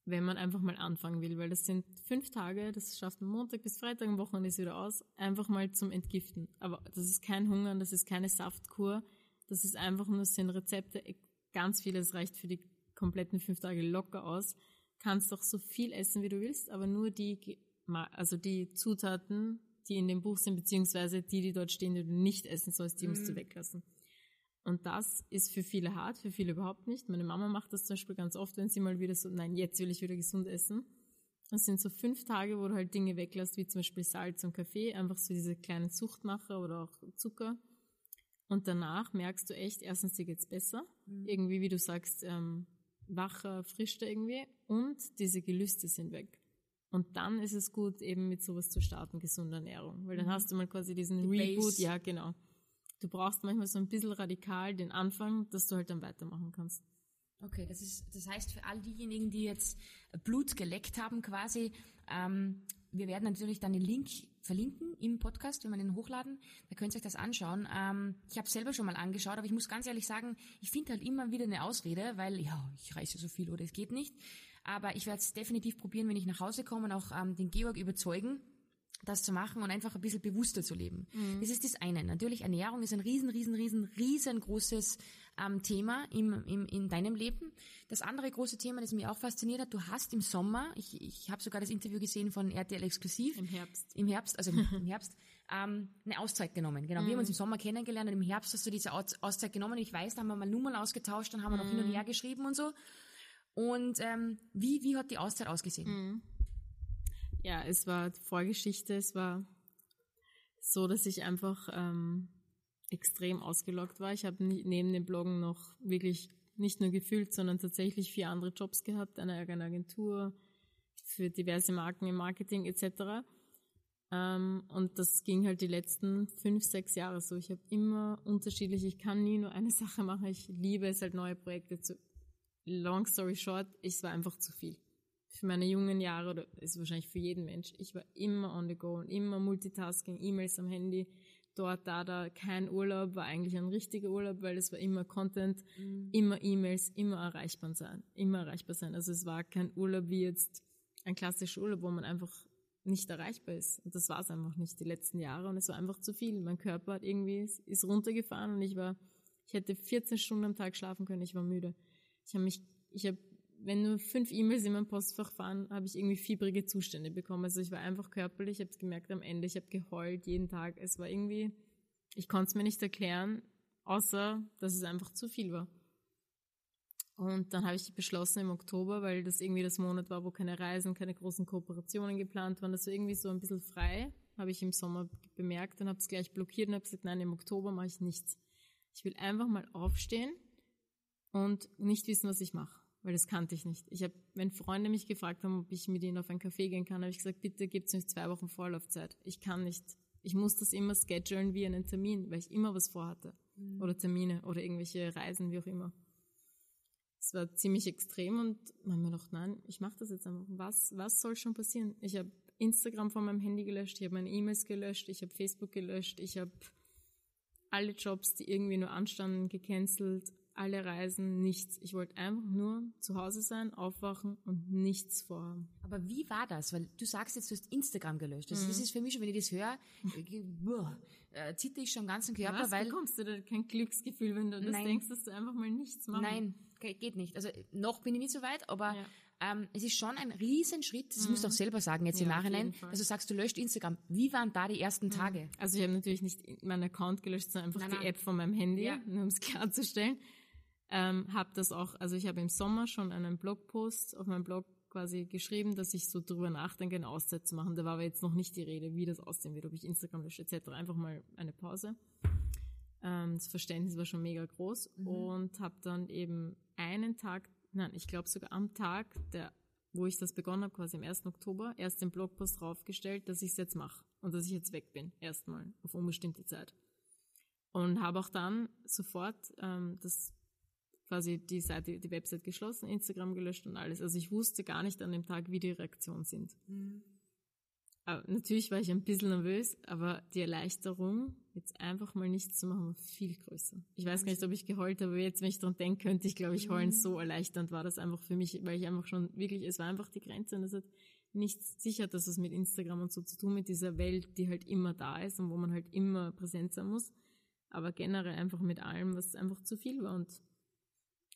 wenn man einfach mal anfangen will, weil das sind fünf Tage, das schafft man Montag bis Freitag, am Wochenende ist wieder aus, einfach mal zum Entgiften. Aber das ist kein Hungern, das ist keine Saftkur, das ist einfach nur, das sind Rezepte, ganz vieles reicht für die kompletten fünf Tage locker aus. Kannst doch so viel essen, wie du willst, aber nur die, also die Zutaten, die in dem Buch sind, beziehungsweise die, die dort stehen, die du nicht essen sollst, die musst du mhm. weglassen. Und das ist für viele hart, für viele überhaupt nicht. Meine Mama macht das zum Beispiel ganz oft, wenn sie mal wieder so, nein, jetzt will ich wieder gesund essen. Das sind so fünf Tage, wo du halt Dinge weglässt, wie zum Beispiel Salz und Kaffee, einfach so diese kleinen Suchtmacher oder auch Zucker. Und danach merkst du echt, erstens dir geht's besser, mhm. irgendwie, wie du sagst, ähm, wacher, frischer irgendwie, und diese Gelüste sind weg. Und dann ist es gut, eben mit sowas zu starten, gesunde Ernährung. Weil dann mhm. hast du mal quasi diesen Die Reboot, Base. ja, genau. Du brauchst manchmal so ein bisschen radikal den Anfang, dass du halt dann weitermachen kannst. Okay, das ist, das heißt für all diejenigen, die jetzt Blut geleckt haben quasi, ähm, wir werden natürlich dann den Link verlinken im Podcast, wenn wir den hochladen. Da könnt ihr euch das anschauen. Ähm, ich habe selber schon mal angeschaut, aber ich muss ganz ehrlich sagen, ich finde halt immer wieder eine Ausrede, weil ja, ich reise so viel oder es geht nicht. Aber ich werde es definitiv probieren, wenn ich nach Hause komme und auch ähm, den Georg überzeugen, das zu machen und einfach ein bisschen bewusster zu leben. Mhm. Das ist das eine. Natürlich, Ernährung ist ein riesen, riesen, riesen, riesengroßes ähm, Thema im, im, in deinem Leben. Das andere große Thema, das mich auch fasziniert hat, du hast im Sommer, ich, ich habe sogar das Interview gesehen von RTL Exklusiv. Im Herbst. Im Herbst, also im, (laughs) im Herbst, ähm, eine Auszeit genommen. Genau, mhm. wir haben uns im Sommer kennengelernt und im Herbst hast du diese Auszeit genommen. Ich weiß, da haben wir mal Nummern ausgetauscht, dann haben wir noch hin und mhm. her geschrieben und so. Und ähm, wie, wie hat die Auszeit ausgesehen? Ja, es war Vorgeschichte, es war so, dass ich einfach ähm, extrem ausgelockt war. Ich habe neben dem Bloggen noch wirklich nicht nur gefühlt, sondern tatsächlich vier andere Jobs gehabt, eine eigene Agentur für diverse Marken im Marketing etc. Ähm, und das ging halt die letzten fünf, sechs Jahre so. Ich habe immer unterschiedlich, ich kann nie nur eine (laughs) Sache machen. Ich liebe es halt neue Projekte zu long story short, es war einfach zu viel. Für meine jungen Jahre, oder ist wahrscheinlich für jeden Mensch, ich war immer on the go und immer Multitasking, E-Mails am Handy, dort, da, da, kein Urlaub, war eigentlich ein richtiger Urlaub, weil es war immer Content, mhm. immer E-Mails, immer erreichbar sein, immer erreichbar sein. Also es war kein Urlaub wie jetzt ein klassischer Urlaub, wo man einfach nicht erreichbar ist. Und das war es einfach nicht die letzten Jahre und es war einfach zu viel. Mein Körper hat irgendwie, ist runtergefahren und ich war, ich hätte 14 Stunden am Tag schlafen können, ich war müde. Ich habe mich, ich habe, wenn nur fünf E-Mails in mein Postfach fahren, habe ich irgendwie fiebrige Zustände bekommen. Also ich war einfach körperlich, ich habe es gemerkt am Ende, ich habe geheult jeden Tag. Es war irgendwie, ich konnte es mir nicht erklären, außer dass es einfach zu viel war. Und dann habe ich beschlossen im Oktober, weil das irgendwie das Monat war, wo keine Reisen, keine großen Kooperationen geplant waren, das war irgendwie so ein bisschen frei, habe ich im Sommer bemerkt und habe es gleich blockiert und habe gesagt, nein, im Oktober mache ich nichts. Ich will einfach mal aufstehen und nicht wissen, was ich mache, weil das kannte ich nicht. Ich habe, wenn Freunde mich gefragt haben, ob ich mit ihnen auf einen Café gehen kann, habe ich gesagt, bitte gebt mir zwei Wochen Vorlaufzeit. Ich kann nicht. Ich muss das immer schedulen wie einen Termin, weil ich immer was vorhatte. Mhm. Oder Termine oder irgendwelche Reisen, wie auch immer. Es war ziemlich extrem und man mir gedacht, nein, ich mache das jetzt einfach. Was, was soll schon passieren? Ich habe Instagram von meinem Handy gelöscht, ich habe meine E-Mails gelöscht, ich habe Facebook gelöscht, ich habe alle Jobs, die irgendwie nur anstanden, gecancelt, alle Reisen, nichts. Ich wollte einfach nur zu Hause sein, aufwachen und nichts vorhaben. Aber wie war das? Weil du sagst jetzt, du hast Instagram gelöscht. Also mhm. Das ist für mich schon, wenn ich das höre, äh, zitter ich schon am ganzen Körper, Was, weil... bekommst du da kein Glücksgefühl, wenn du das Nein. denkst, dass du einfach mal nichts machst? Nein, geht nicht. Also noch bin ich nicht so weit, aber... Ja. Ähm, es ist schon ein Riesenschritt, das mhm. musst du auch selber sagen jetzt ja, im Nachhinein, also sagst du löscht Instagram. Wie waren da die ersten mhm. Tage? Also ich habe natürlich nicht meinen Account gelöscht, sondern einfach nein, die nein. App von meinem Handy, ja. nur um es klarzustellen. Ähm, habe das auch, also ich habe im Sommer schon einen Blogpost auf meinem Blog quasi geschrieben, dass ich so drüber nachdenke, eine Auszeit zu machen. Da war aber jetzt noch nicht die Rede, wie das aussehen wird, ob ich Instagram lösche etc. Einfach mal eine Pause. Ähm, das Verständnis war schon mega groß mhm. und habe dann eben einen Tag, nein, ich glaube sogar am Tag, der, wo ich das begonnen habe, quasi am 1. Oktober, erst den Blogpost draufgestellt, dass ich es jetzt mache und dass ich jetzt weg bin, erstmal auf unbestimmte Zeit. Und habe auch dann sofort ähm, das quasi die Seite, die Website geschlossen, Instagram gelöscht und alles. Also ich wusste gar nicht an dem Tag, wie die Reaktionen sind. Mhm. Aber natürlich war ich ein bisschen nervös, aber die Erleichterung, jetzt einfach mal nichts zu machen, war viel größer. Ich weiß gar nicht, ob ich geheult habe, aber jetzt, wenn ich dran denken könnte, ich glaube, ich heulen, mhm. so erleichternd war das einfach für mich, weil ich einfach schon wirklich, es war einfach die Grenze und es hat nichts sicher, dass es mit Instagram und so zu tun, mit dieser Welt, die halt immer da ist und wo man halt immer präsent sein muss, aber generell einfach mit allem, was einfach zu viel war und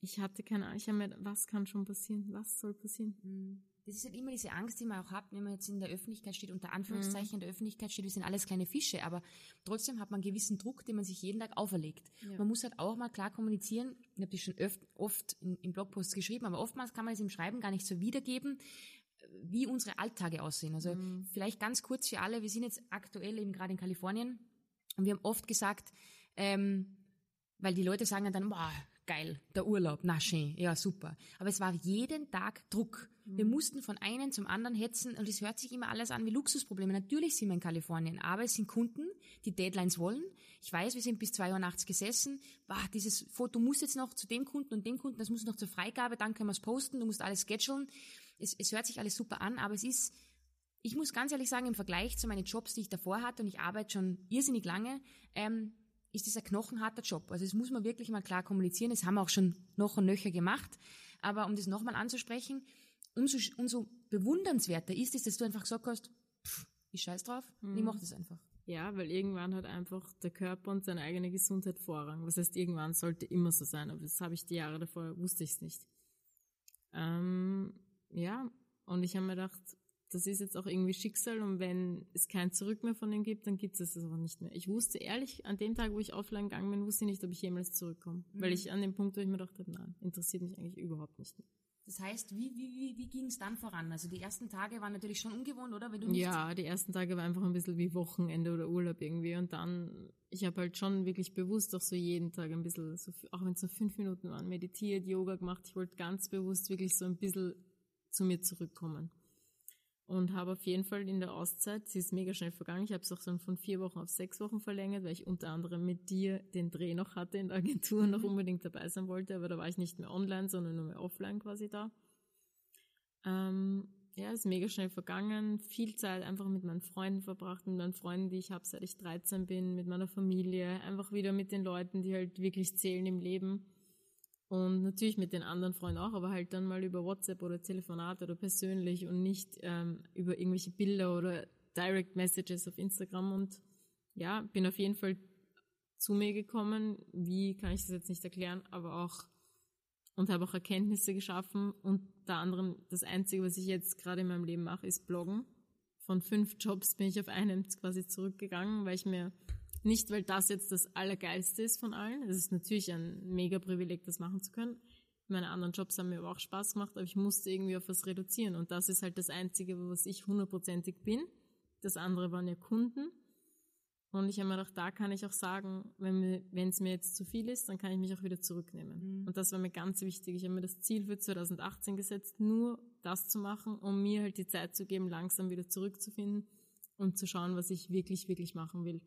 ich hatte keine Ahnung, ich habe mir, was kann schon passieren? Was soll passieren? Mhm. Das ist halt immer diese Angst, die man auch hat, wenn man jetzt in der Öffentlichkeit steht, unter Anführungszeichen in der Öffentlichkeit steht, wir sind alles kleine Fische, aber trotzdem hat man einen gewissen Druck, den man sich jeden Tag auferlegt. Ja. Man muss halt auch mal klar kommunizieren, ich habe das schon öft, oft in, in Blogposts geschrieben, aber oftmals kann man es im Schreiben gar nicht so wiedergeben, wie unsere Alltage aussehen. Also Mhm. vielleicht ganz kurz für alle, wir sind jetzt aktuell eben gerade in Kalifornien und wir haben oft gesagt, ähm, weil die Leute sagen dann, boah, geil, der Urlaub, na schön, ja super. Aber es war jeden Tag Druck. Wir mussten von einem zum anderen hetzen und es hört sich immer alles an wie Luxusprobleme. Natürlich sind wir in Kalifornien, aber es sind Kunden, die Deadlines wollen. Ich weiß, wir sind bis 2 Uhr nachts gesessen. Boah, dieses Foto muss jetzt noch zu dem Kunden und dem Kunden, das muss noch zur Freigabe, dann können wir es posten, du musst alles schedulen. Es, es hört sich alles super an, aber es ist, ich muss ganz ehrlich sagen, im Vergleich zu meinen Jobs, die ich davor hatte, und ich arbeite schon irrsinnig lange, ähm, ist dieser knochenharter Job. Also das muss man wirklich mal klar kommunizieren. Das haben wir auch schon noch und nöcher gemacht. Aber um das nochmal anzusprechen, umso, umso bewundernswerter ist es, dass du einfach gesagt hast, pff, ich scheiß drauf, und ich mach das einfach. Ja, weil irgendwann hat einfach der Körper und seine eigene Gesundheit Vorrang. Was heißt, irgendwann sollte immer so sein, aber das habe ich die Jahre davor, wusste ich es nicht. Ähm, ja, und ich habe mir gedacht, das ist jetzt auch irgendwie Schicksal und wenn es kein Zurück mehr von ihm gibt, dann gibt es es aber nicht mehr. Ich wusste ehrlich, an dem Tag, wo ich offline gegangen bin, wusste ich nicht, ob ich jemals zurückkomme. Weil ich an dem Punkt, wo ich mir gedacht habe, nein, interessiert mich eigentlich überhaupt nicht mehr. Das heißt, wie, wie, wie, wie ging es dann voran? Also die ersten Tage waren natürlich schon ungewohnt, oder? Wenn du nicht Ja, die ersten Tage war einfach ein bisschen wie Wochenende oder Urlaub irgendwie. Und dann, ich habe halt schon wirklich bewusst auch so jeden Tag ein bisschen, so, auch wenn es nur fünf Minuten waren, meditiert, Yoga gemacht. Ich wollte ganz bewusst wirklich so ein bisschen zu mir zurückkommen. Und habe auf jeden Fall in der Auszeit, sie ist mega schnell vergangen, ich habe es auch so von vier Wochen auf sechs Wochen verlängert, weil ich unter anderem mit dir den Dreh noch hatte in der Agentur und noch unbedingt dabei sein wollte, aber da war ich nicht mehr online, sondern nur mehr offline quasi da. Ähm, ja, ist mega schnell vergangen. Viel Zeit einfach mit meinen Freunden verbracht, mit meinen Freunden, die ich habe, seit ich 13 bin, mit meiner Familie, einfach wieder mit den Leuten, die halt wirklich zählen im Leben. Und natürlich mit den anderen Freunden auch, aber halt dann mal über WhatsApp oder Telefonat oder persönlich und nicht ähm, über irgendwelche Bilder oder Direct Messages auf Instagram. Und ja, bin auf jeden Fall zu mir gekommen. Wie kann ich das jetzt nicht erklären, aber auch und habe auch Erkenntnisse geschaffen. Unter anderem das Einzige, was ich jetzt gerade in meinem Leben mache, ist Bloggen. Von fünf Jobs bin ich auf einen (laughs) quasi zurückgegangen, weil ich mir nicht, weil das jetzt das Allergeilste ist von allen. Es ist natürlich ein mega Privileg, das machen zu können. Meine anderen Jobs haben mir aber auch Spaß gemacht, aber ich musste irgendwie auf was reduzieren. Und das ist halt das Einzige, was ich hundertprozentig bin. Das andere waren ja Kunden. Und ich habe mir gedacht, da kann ich auch sagen, wenn es mir jetzt zu viel ist, dann kann ich mich auch wieder zurücknehmen. Mhm. Und das war mir ganz wichtig. Ich habe mir das Ziel für 2018 gesetzt, nur das zu machen, um mir halt die Zeit zu geben, langsam wieder zurückzufinden und zu schauen, was ich wirklich, wirklich machen will.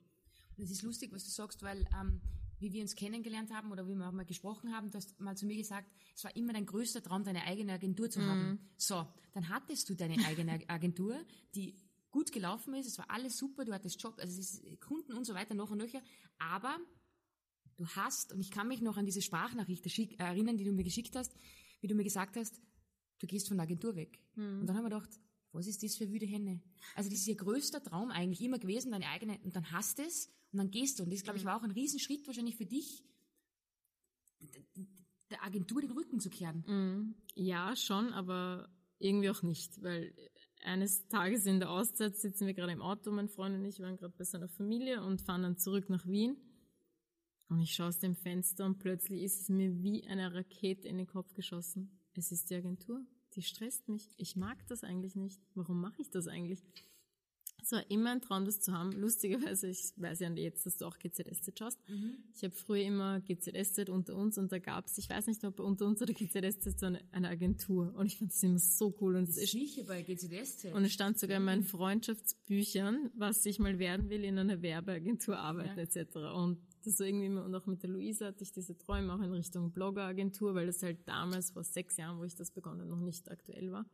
Es ist lustig, was du sagst, weil ähm, wie wir uns kennengelernt haben oder wie wir auch mal gesprochen haben, du hast mal zu mir gesagt, es war immer dein größter Traum, deine eigene Agentur zu haben. So, dann hattest du deine eigene (laughs) Agentur, die gut gelaufen ist, es war alles super, du hattest Job, also es ist Kunden und so weiter, noch und nöcher, aber du hast, und ich kann mich noch an diese Sprachnachricht äh, erinnern, die du mir geschickt hast, wie du mir gesagt hast, du gehst von der Agentur weg. Und dann haben wir gedacht, was ist das für wüde Henne? Also das ist ihr größter Traum eigentlich immer gewesen, deine eigene, und dann hast es und dann gehst du. Und das, glaube ich, war auch ein Riesenschritt wahrscheinlich für dich, der Agentur den Rücken zu kehren. Mhm. Ja, schon, aber irgendwie auch nicht, weil eines Tages in der Auszeit sitzen wir gerade im Auto, mein Freund und ich waren gerade bei seiner Familie und fahren dann zurück nach Wien. Und ich schaue aus dem Fenster und plötzlich ist es mir wie eine Rakete in den Kopf geschossen. Es ist die Agentur. Die stresst mich. Ich mag das eigentlich nicht. Warum mache ich das eigentlich? Es war immer ein Traum, das zu haben. Lustigerweise, ich weiß ja jetzt, dass du auch GZSZ schaust. Ich habe früher immer GZSZ unter uns und da gab es, ich weiß nicht, ob unter uns oder GZSZ so eine, eine Agentur. Und ich fand das immer so cool. Und ist sicher bei GCDSZ. und es stand sogar in meinen Freundschaftsbüchern, was ich mal werden will, in einer Werbeagentur arbeiten Ja. etc. Und das war irgendwie immer, und auch mit der Luisa hatte ich diese Träume auch in Richtung Bloggeragentur, weil das halt damals vor sechs Jahren, wo ich das begonnen, noch nicht aktuell war.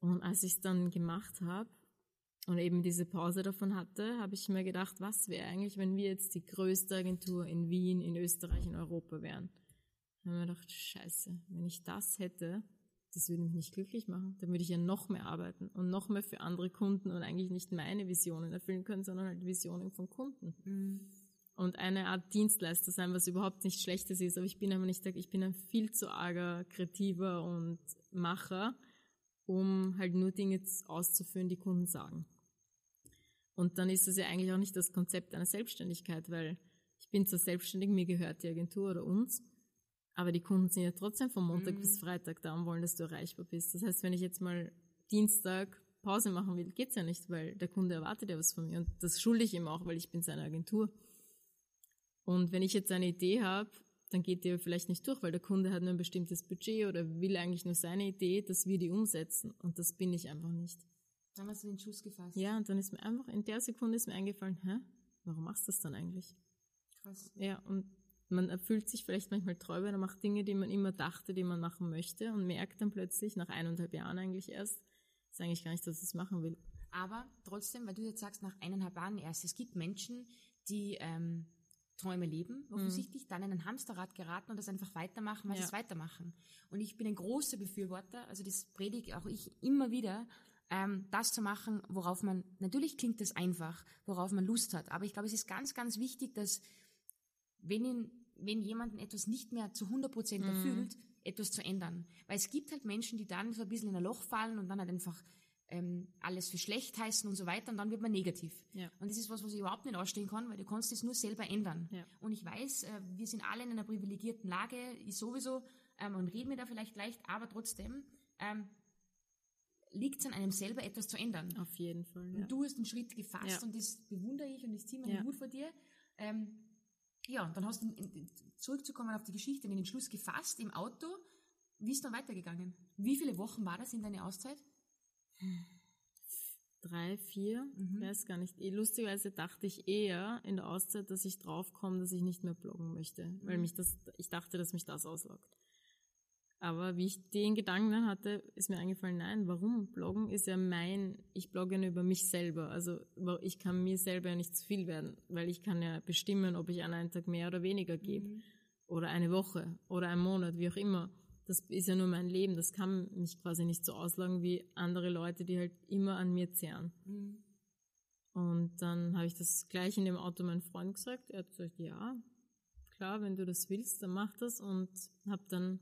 Und als ich es dann gemacht habe und eben diese Pause davon hatte, habe ich mir gedacht, was wäre eigentlich, wenn wir jetzt die größte Agentur in Wien, in Österreich, in Europa wären. Dann habe ich mir gedacht, scheiße, wenn ich das hätte, das würde mich nicht glücklich machen. Dann würde ich ja noch mehr arbeiten und noch mehr für andere Kunden und eigentlich nicht meine Visionen erfüllen können, sondern halt Visionen von Kunden. und eine Art Dienstleister sein, was überhaupt nicht Schlechtes ist. Aber ich bin aber nicht, ich bin ein viel zu arger Kreativer und Macher, um halt nur Dinge auszuführen, die Kunden sagen. Und dann ist das ja eigentlich auch nicht das Konzept einer Selbstständigkeit, weil ich bin zwar selbstständig, mir gehört die Agentur oder uns, aber die Kunden sind ja trotzdem von Montag mhm. bis Freitag da und wollen, dass du erreichbar bist. Das heißt, wenn ich jetzt mal Dienstag Pause machen will, geht's ja nicht, weil der Kunde erwartet ja was von mir und das schulde ich ihm auch, weil ich bin seine Agentur. Und wenn ich jetzt eine Idee habe, dann geht die vielleicht nicht durch, weil der Kunde hat nur ein bestimmtes Budget oder will eigentlich nur seine Idee, dass wir die umsetzen. Und das bin ich einfach nicht. Dann hast du den Schuss gefasst. Ja, und dann ist mir einfach, in der Sekunde ist mir eingefallen, hä, warum machst du das dann eigentlich? Krass. Ja, und man erfüllt sich vielleicht manchmal Träume, man macht Dinge, die man immer dachte, die man machen möchte und merkt dann plötzlich, nach eineinhalb Jahren eigentlich erst, ist eigentlich gar nicht, dass ich es machen will. Aber trotzdem, weil du jetzt sagst, nach eineinhalb Jahren erst, es gibt Menschen, die ähm, Träume leben, offensichtlich, mhm. dann in ein Hamsterrad geraten und das einfach weitermachen, weil ja. sie es weitermachen. Und ich bin ein großer Befürworter, also das predige auch ich immer wieder, ähm, das zu machen, worauf man, natürlich klingt das einfach, worauf man Lust hat, aber ich glaube, es ist ganz, ganz wichtig, dass wenn, ihn, wenn jemanden etwas nicht mehr zu 100 Prozent mhm. erfüllt, etwas zu ändern. Weil es gibt halt Menschen, die dann so ein bisschen in ein Loch fallen und dann halt einfach ähm, alles für schlecht heißen und so weiter und dann wird man negativ. Ja. Und das ist was, was ich überhaupt nicht ausstehen kann, weil du kannst es nur selber ändern. Ja. Und ich weiß, äh, wir sind alle in einer privilegierten Lage, ich sowieso, ähm, und reden mir da vielleicht leicht, aber trotzdem ähm, liegt es an einem selber, etwas zu ändern. Auf jeden Fall. Ja. Und du hast einen Schritt gefasst und das bewundere ich und das ziehe mir ja. Hut vor dir. Ähm, ja, dann hast du, zurückzukommen auf die Geschichte, den Entschluss gefasst im Auto. Wie ist dann weitergegangen? Wie viele Wochen war das in deiner Auszeit? Drei, vier, mhm. weiß gar nicht. Lustigerweise dachte ich eher in der Auszeit, dass ich draufkomme, dass ich nicht mehr bloggen möchte, mhm. weil mich das, ich dachte, dass mich das auslockt. Aber wie ich den Gedanken dann hatte, ist mir eingefallen, nein, warum? Bloggen ist ja mein, ich blogge nur über mich selber. Also ich kann mir selber ja nicht zu viel werden, weil ich kann ja bestimmen, ob ich an einen Tag mehr oder weniger gebe. Mhm. Oder eine Woche oder einen Monat, wie auch immer das ist ja nur mein Leben, das kann mich quasi nicht so auslagen wie andere Leute, die halt immer an mir zehren. Mhm. Und dann habe ich das gleich in dem Auto meinem Freund gesagt. Er hat gesagt, ja, klar, wenn du das willst, dann mach das. Und habe dann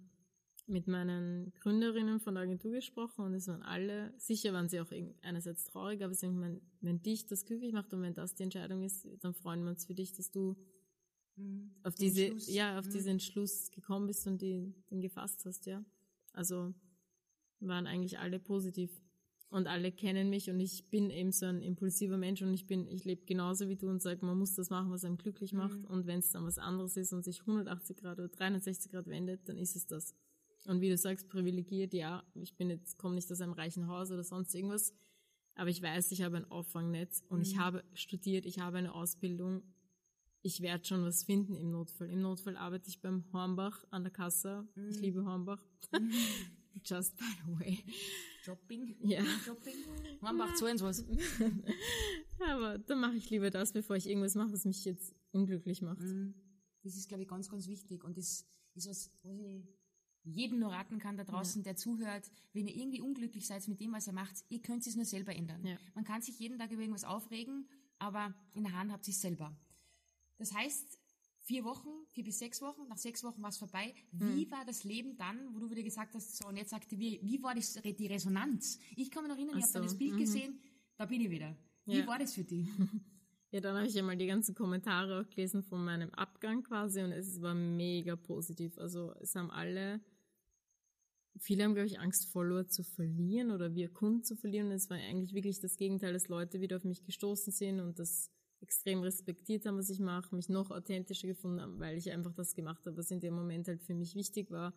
mit meinen Gründerinnen von der Agentur gesprochen und es waren alle, sicher waren sie auch einerseits traurig, aber sie haben gemeint, wenn dich das glücklich macht und wenn das die Entscheidung ist, dann freuen wir uns für dich, dass du Mhm. Auf diese, ja, auf mhm. diesen Entschluss gekommen bist und die, den gefasst hast, ja. Also waren eigentlich alle positiv. Und alle kennen mich und ich bin eben so ein impulsiver Mensch und ich bin, ich lebe genauso wie du und sage, man muss das machen, was einem glücklich macht. Mhm. Und wenn es dann was anderes ist und sich 180 Grad oder 360 Grad wendet, dann ist es das. Und wie du sagst, privilegiert, ja, ich bin jetzt, komme nicht aus einem reichen Haus oder sonst irgendwas, aber ich weiß, ich habe ein Auffangnetz und mhm. ich habe studiert, ich habe eine Ausbildung ich werde schon was finden im Notfall. Im Notfall arbeite ich beim Hornbach an der Kasse. Mm. Ich liebe Hornbach. Mm. (laughs) Just by the way. Shopping? Ja. Shopping? Hornbach, und was. (laughs) Aber dann mache ich lieber das, bevor ich irgendwas mache, was mich jetzt unglücklich macht. Mm. Das ist, glaube ich, ganz, ganz wichtig. Und das ist was, was ich jedem nur raten kann da draußen, ja. der zuhört, wenn ihr irgendwie unglücklich seid mit dem, was ihr macht, ihr könnt es nur selber ändern. Ja. Man kann sich jeden Tag über irgendwas aufregen, aber in der Hand habt ihr es selber. Das heißt, vier Wochen, vier bis sechs Wochen, nach sechs Wochen war es vorbei. Wie mhm. war das Leben dann, wo du wieder gesagt hast, so, und jetzt sagte wie, wie war das, die Resonanz? Ich kann mich noch erinnern, ich so. habe da das Bild mhm. gesehen, da bin ich wieder. Wie ja. war das für dich? (laughs) Ja, dann habe ich einmal die ganzen Kommentare auch gelesen von meinem Abgang quasi und es war mega positiv. Also es haben alle, viele haben, glaube ich, Angst, Follower zu verlieren oder wir Kunden zu verlieren. Es war eigentlich wirklich das Gegenteil, dass Leute wieder auf mich gestoßen sind und das extrem respektiert haben, was ich mache, mich noch authentischer gefunden haben, weil ich einfach das gemacht habe, was in dem Moment halt für mich wichtig war.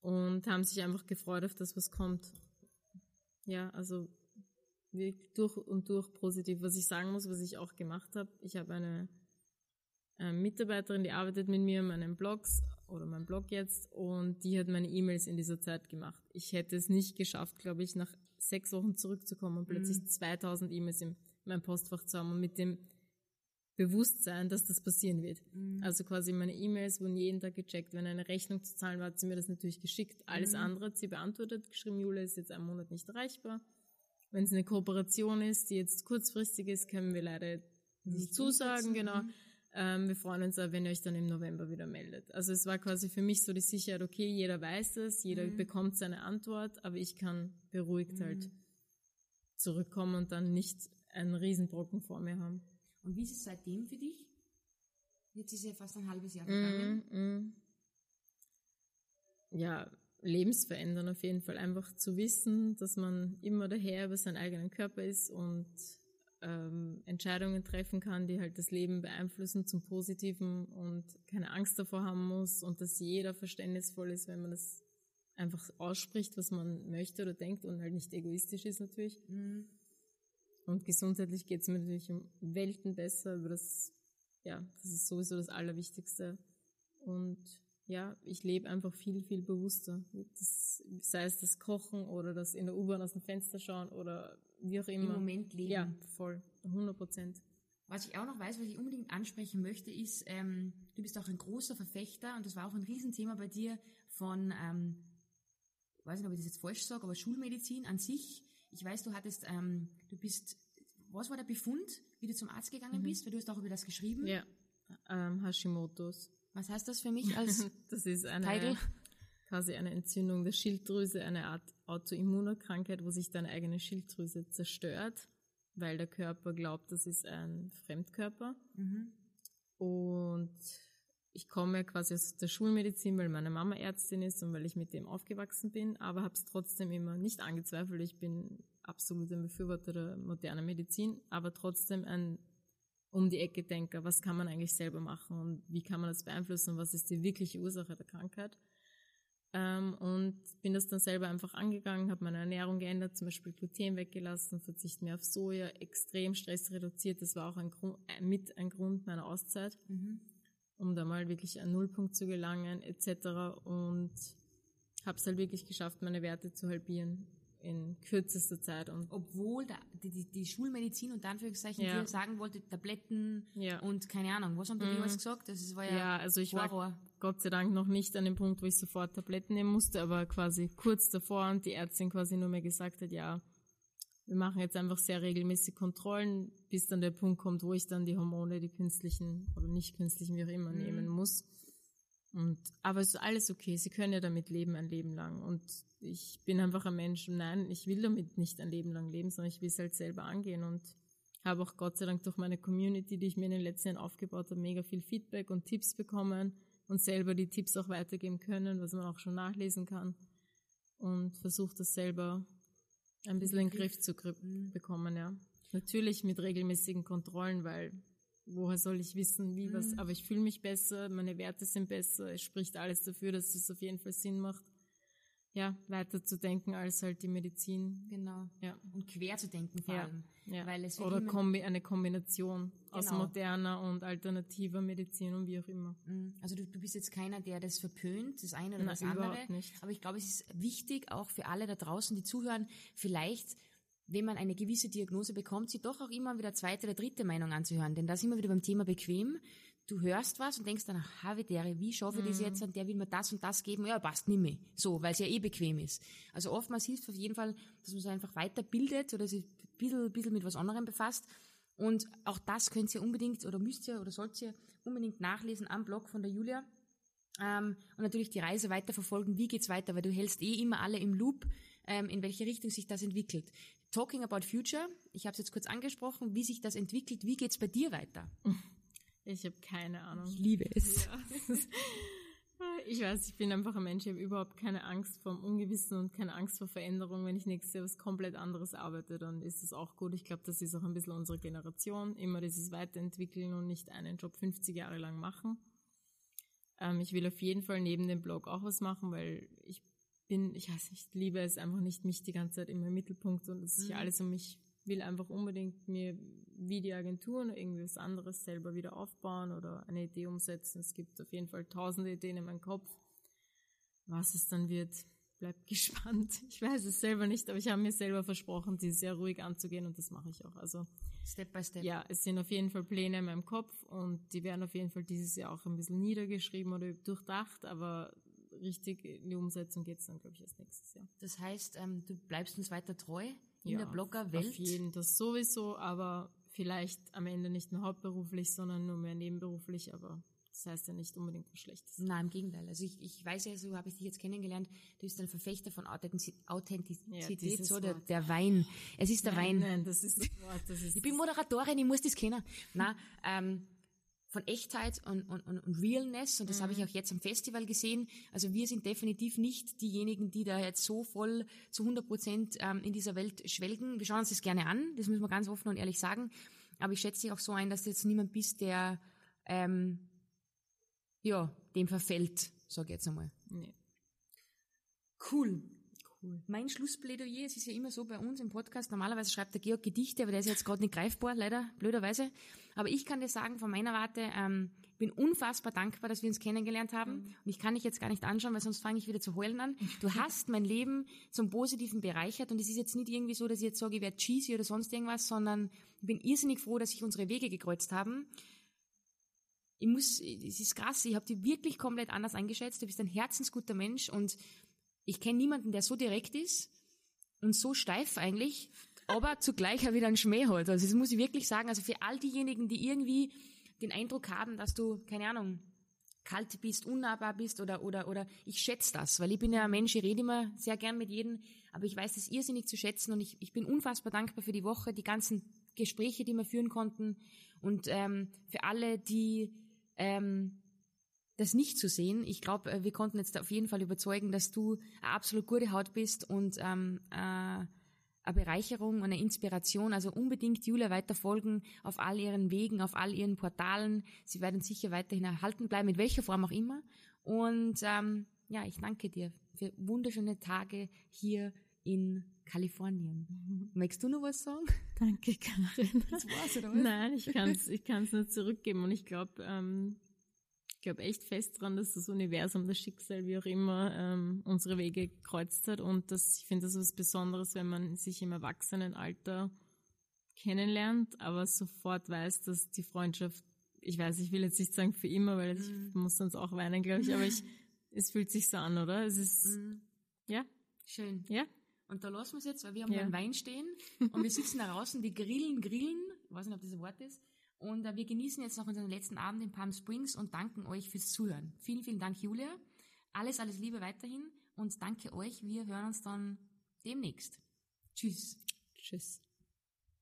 Und haben sich einfach gefreut auf das, was kommt. Ja, also durch und durch positiv. Was ich sagen muss, was ich auch gemacht habe, ich habe eine äh, Mitarbeiterin, die arbeitet mit mir an meinen Blogs oder meinem Blog jetzt und die hat meine E-Mails in dieser Zeit gemacht. Ich hätte es nicht geschafft, glaube ich, nach sechs Wochen zurückzukommen und plötzlich mhm. 2000 E-Mails im mein Postfach zu haben und mit dem Bewusstsein, dass das passieren wird. Mhm. Also quasi meine E-Mails wurden jeden Tag gecheckt. Wenn eine Rechnung zu zahlen war, hat sie mir das natürlich geschickt. Alles mhm. andere hat sie beantwortet, geschrieben, Julia ist jetzt einen Monat nicht erreichbar. Wenn es eine Kooperation ist, die jetzt kurzfristig ist, können wir leider nicht zusagen, genau. Mhm. Ähm, wir freuen uns auch, wenn ihr euch dann im November wieder meldet. Also es war quasi für mich so die Sicherheit, okay, jeder weiß es, jeder mhm. bekommt seine Antwort, aber ich kann beruhigt mhm. halt zurückkommen und dann nicht einen Riesenbrocken vor mir haben. Und wie ist es seitdem für dich? Jetzt ist ja fast ein halbes Jahr vergangen. Mm, mm. Ja, lebensverändern auf jeden Fall. Einfach zu wissen, dass man immer der Herr über seinen eigenen Körper ist und ähm, Entscheidungen treffen kann, die halt das Leben beeinflussen zum Positiven und keine Angst davor haben muss und dass jeder verständnisvoll ist, wenn man das einfach ausspricht, was man möchte oder denkt und halt nicht egoistisch ist natürlich. Mhm. Und gesundheitlich geht es mir natürlich um Welten besser, aber das, ja, das ist sowieso das Allerwichtigste. Und ja, ich lebe einfach viel, viel bewusster. Das, sei es das Kochen oder das in der U-Bahn aus dem Fenster schauen oder wie auch immer. Im Moment leben. Ja, voll. 100 Prozent. Was ich auch noch weiß, was ich unbedingt ansprechen möchte, ist, ähm, du bist auch ein großer Verfechter und das war auch ein Riesenthema bei dir von, ähm, weiß nicht, ob ich das jetzt falsch sage, aber Schulmedizin an sich. Ich weiß, du hattest, ähm, du bist, was war der Befund, wie du zum Arzt gegangen mhm. bist? Weil du hast auch über das geschrieben. Ja, ähm, Hashimoto's. Was heißt das für mich als (laughs) Das ist eine, Titel? Quasi eine Entzündung der Schilddrüse, eine Art Autoimmunerkrankheit, wo sich deine eigene Schilddrüse zerstört, weil der Körper glaubt, das ist ein Fremdkörper. Mhm. Und ich komme quasi aus der Schulmedizin, weil meine Mama Ärztin ist und weil ich mit dem aufgewachsen bin, aber habe es trotzdem immer nicht angezweifelt. Ich bin absolut ein Befürworter der modernen Medizin, aber trotzdem ein um die Ecke denke, was kann man eigentlich selber machen und wie kann man das beeinflussen und was ist die wirkliche Ursache der Krankheit. Ähm, und bin das dann selber einfach angegangen, habe meine Ernährung geändert, zum Beispiel Gluten weggelassen, Verzicht mehr auf Soja, extrem Stress reduziert. Das war auch ein Grund, äh, mit ein Grund meiner Auszeit, mhm. um da mal wirklich einen Nullpunkt zu gelangen etc. Und habe es halt wirklich geschafft, meine Werte zu halbieren in kürzester Zeit. Und Obwohl da, die, die, Schulmedizin und Anführungszeichen ja. dir sagen wollte, Tabletten ja. und keine Ahnung, was haben die mhm. alles gesagt? Das war ja, ja also ich Horror. war Gott sei Dank noch nicht an dem Punkt, wo ich sofort Tabletten nehmen musste, aber quasi kurz davor und die Ärztin quasi nur mehr gesagt hat, ja, wir machen jetzt einfach sehr regelmäßig Kontrollen, bis dann der Punkt kommt, wo ich dann die Hormone, die künstlichen oder nicht künstlichen, wie auch immer, mhm. nehmen muss. Und, aber es ist alles okay. Sie können ja damit leben ein Leben lang. Und ich bin einfach ein Mensch. Und nein, ich will damit nicht ein Leben lang leben, sondern ich will es halt selber angehen. Und habe auch Gott sei Dank durch meine Community, die ich mir in den letzten Jahren aufgebaut habe, mega viel Feedback und Tipps bekommen und selber die Tipps auch weitergeben können, was man auch schon nachlesen kann. Und versucht das selber ein bisschen in den Griff zu bekommen, ja. Natürlich mit regelmäßigen Kontrollen, weil woher soll ich wissen, wie was, mhm. aber ich fühle mich besser, meine Werte sind besser, es spricht alles dafür, dass es auf jeden Fall Sinn macht, ja, weiter zu denken als halt die Medizin. Genau. Ja. Und quer zu denken vor ja. allem. Ja. Weil es Oder Kombi eine Kombination genau. aus moderner und alternativer Medizin und wie auch immer. Mhm. Also du, du bist jetzt keiner, der das verpönt, das eine oder Nein, das andere. Nicht. Aber ich glaube, es ist wichtig, auch für alle da draußen, die zuhören, vielleicht wenn man eine gewisse Diagnose bekommt, sie doch auch immer wieder zweite oder dritte Meinung anzuhören. Denn da sind wir wieder beim Thema bequem. Du hörst was und denkst dann, Havidere, wie schaffe ich das mhm. jetzt? Und der will mir das und das geben. Ja, passt nicht mehr. So, weil es ja eh bequem ist. Also oftmals hilft auf jeden Fall, dass man sich einfach weiterbildet oder sich ein bisschen, bisschen mit was anderem befasst. Und auch das könnt ihr unbedingt oder müsst ihr oder sollt ihr unbedingt nachlesen am Blog von der Julia. Ähm, und natürlich die Reise weiterverfolgen. Wie geht's weiter? Weil du hältst eh immer alle im Loop, ähm, in welche Richtung sich das entwickelt. Talking about Future, ich habe es jetzt kurz angesprochen, wie sich das entwickelt, wie geht's bei dir weiter? Ich habe keine Ahnung. Ich liebe es. Ja. (laughs) Ich weiß, ich bin einfach ein Mensch, ich habe überhaupt keine Angst vor dem Ungewissen und keine Angst vor Veränderung. Wenn ich nächstes Jahr was komplett anderes arbeite, dann ist das auch gut. Ich glaube, das ist auch ein bisschen unsere Generation, immer dieses Weiterentwickeln und nicht einen Job 50 Jahre lang machen. Ähm, ich will auf jeden Fall neben dem Blog auch was machen, weil ich bin, ich weiß nicht, liebe es einfach nicht, mich die ganze Zeit immer im Mittelpunkt und dass sich mhm. alles um mich will einfach unbedingt mir wie die Agenturen irgendwie was anderes selber wieder aufbauen oder eine Idee umsetzen. Es gibt auf jeden Fall tausende Ideen in meinem Kopf. Was es dann wird, bleibt (laughs) gespannt. Ich weiß es selber nicht, aber ich habe mir selber versprochen, die sehr ruhig anzugehen und das mache ich auch. Also Step by Step. Ja, es sind auf jeden Fall Pläne in meinem Kopf und die werden auf jeden Fall dieses Jahr auch ein bisschen niedergeschrieben oder durchdacht, aber richtig in die Umsetzung geht es dann, glaube ich, erst nächstes Jahr. Das heißt, ähm, du bleibst uns weiter treu in ja, der Bloggerwelt? Auf jeden, das sowieso, aber vielleicht am Ende nicht mehr hauptberuflich, sondern nur mehr nebenberuflich, aber das heißt ja nicht unbedingt was Schlechtes. Nein, im Gegenteil. Also ich, ich weiß ja, so habe ich dich jetzt kennengelernt, du bist ein Verfechter von Authentizität, Ja, so der, Wort. der Wein. Es ist der nein, Wein. Nein, das ist das (laughs) Wort. Das ist Ich bin Moderatorin, ich muss das kennen. Na, ähm, von Echtheit und, und, und und Realness und das habe ich Mhm. auch jetzt am Festival gesehen. Also wir sind definitiv nicht diejenigen, die da jetzt so voll zu 100 Prozent ähm, in dieser Welt schwelgen. Wir schauen uns das gerne an, das müssen wir ganz offen und ehrlich sagen. Aber ich schätze dich auch so ein, dass du jetzt niemand bist, der ähm, ja, dem verfällt, sage ich jetzt einmal. nee. Cool. Cool. Mein Schlussplädoyer, es ist ja immer so bei uns im Podcast, normalerweise schreibt der Georg Gedichte, aber der ist jetzt gerade nicht greifbar, leider, blöderweise. Aber ich kann dir sagen, von meiner Warte, ähm, bin unfassbar dankbar, dass wir uns kennengelernt haben. Und ich kann dich jetzt gar nicht anschauen, weil sonst fange ich wieder zu heulen an. Du hast mein Leben zum Positiven bereichert und es ist jetzt nicht irgendwie so, dass ich jetzt sage, ich werde cheesy oder sonst irgendwas, sondern ich bin irrsinnig froh, dass sich unsere Wege gekreuzt haben. Ich muss, es ist krass, ich habe dich wirklich komplett anders eingeschätzt. Du bist ein herzensguter Mensch und ich kenne niemanden, der so direkt ist und so steif eigentlich, aber (laughs) zugleich auch wieder einen Schmäh hat. Also das muss ich wirklich sagen. Also für all diejenigen, die irgendwie den Eindruck haben, dass du, keine Ahnung, kalt bist, unnahbar bist oder, oder, oder ich schätze das, weil ich bin ja ein Mensch, ich rede immer sehr gern mit jedem, aber ich weiß es irrsinnig zu schätzen und ich, ich bin unfassbar dankbar für die Woche, die ganzen Gespräche, die wir führen konnten und ähm, für alle, die ähm, das nicht zu sehen. Ich glaube, äh, wir konnten jetzt auf jeden Fall überzeugen, dass du eine absolut gute Haut bist und ähm, äh, eine Bereicherung und eine Inspiration. Also unbedingt Julia weiter folgen auf all ihren Wegen, auf all ihren Portalen. Sie werden sicher weiterhin erhalten bleiben, in welcher Form auch immer. Und ähm, ja, ich danke dir für wunderschöne Tage hier in Kalifornien. Möchtest du noch was sagen? Danke, Karin. Das war's, oder Nein, ich kann es ich kann's nur zurückgeben und ich glaube ähm, glaube echt fest dran, dass das Universum, das Schicksal, wie auch immer, ähm, unsere Wege gekreuzt hat und das, ich finde das was Besonderes, wenn man sich im Erwachsenenalter kennenlernt, aber sofort weiß, dass die Freundschaft, ich weiß, ich will jetzt nicht sagen für immer, weil ich muss sonst auch weinen, glaube ich, aber ich, (laughs) es fühlt sich so an, oder? Es ist, Mhm. ja, Schön. ja, Und da lassen wir es jetzt, weil wir haben Ja. einen Wein stehen und wir sitzen da draußen, wir grillen, grillen, ich weiß nicht, ob das ein Wort ist. Und äh, wir genießen jetzt noch unseren letzten Abend in Palm Springs und danken euch fürs Zuhören. Vielen, vielen Dank, Julia. Alles, alles Liebe weiterhin und danke euch. Wir hören uns dann demnächst. Tschüss. tschüss.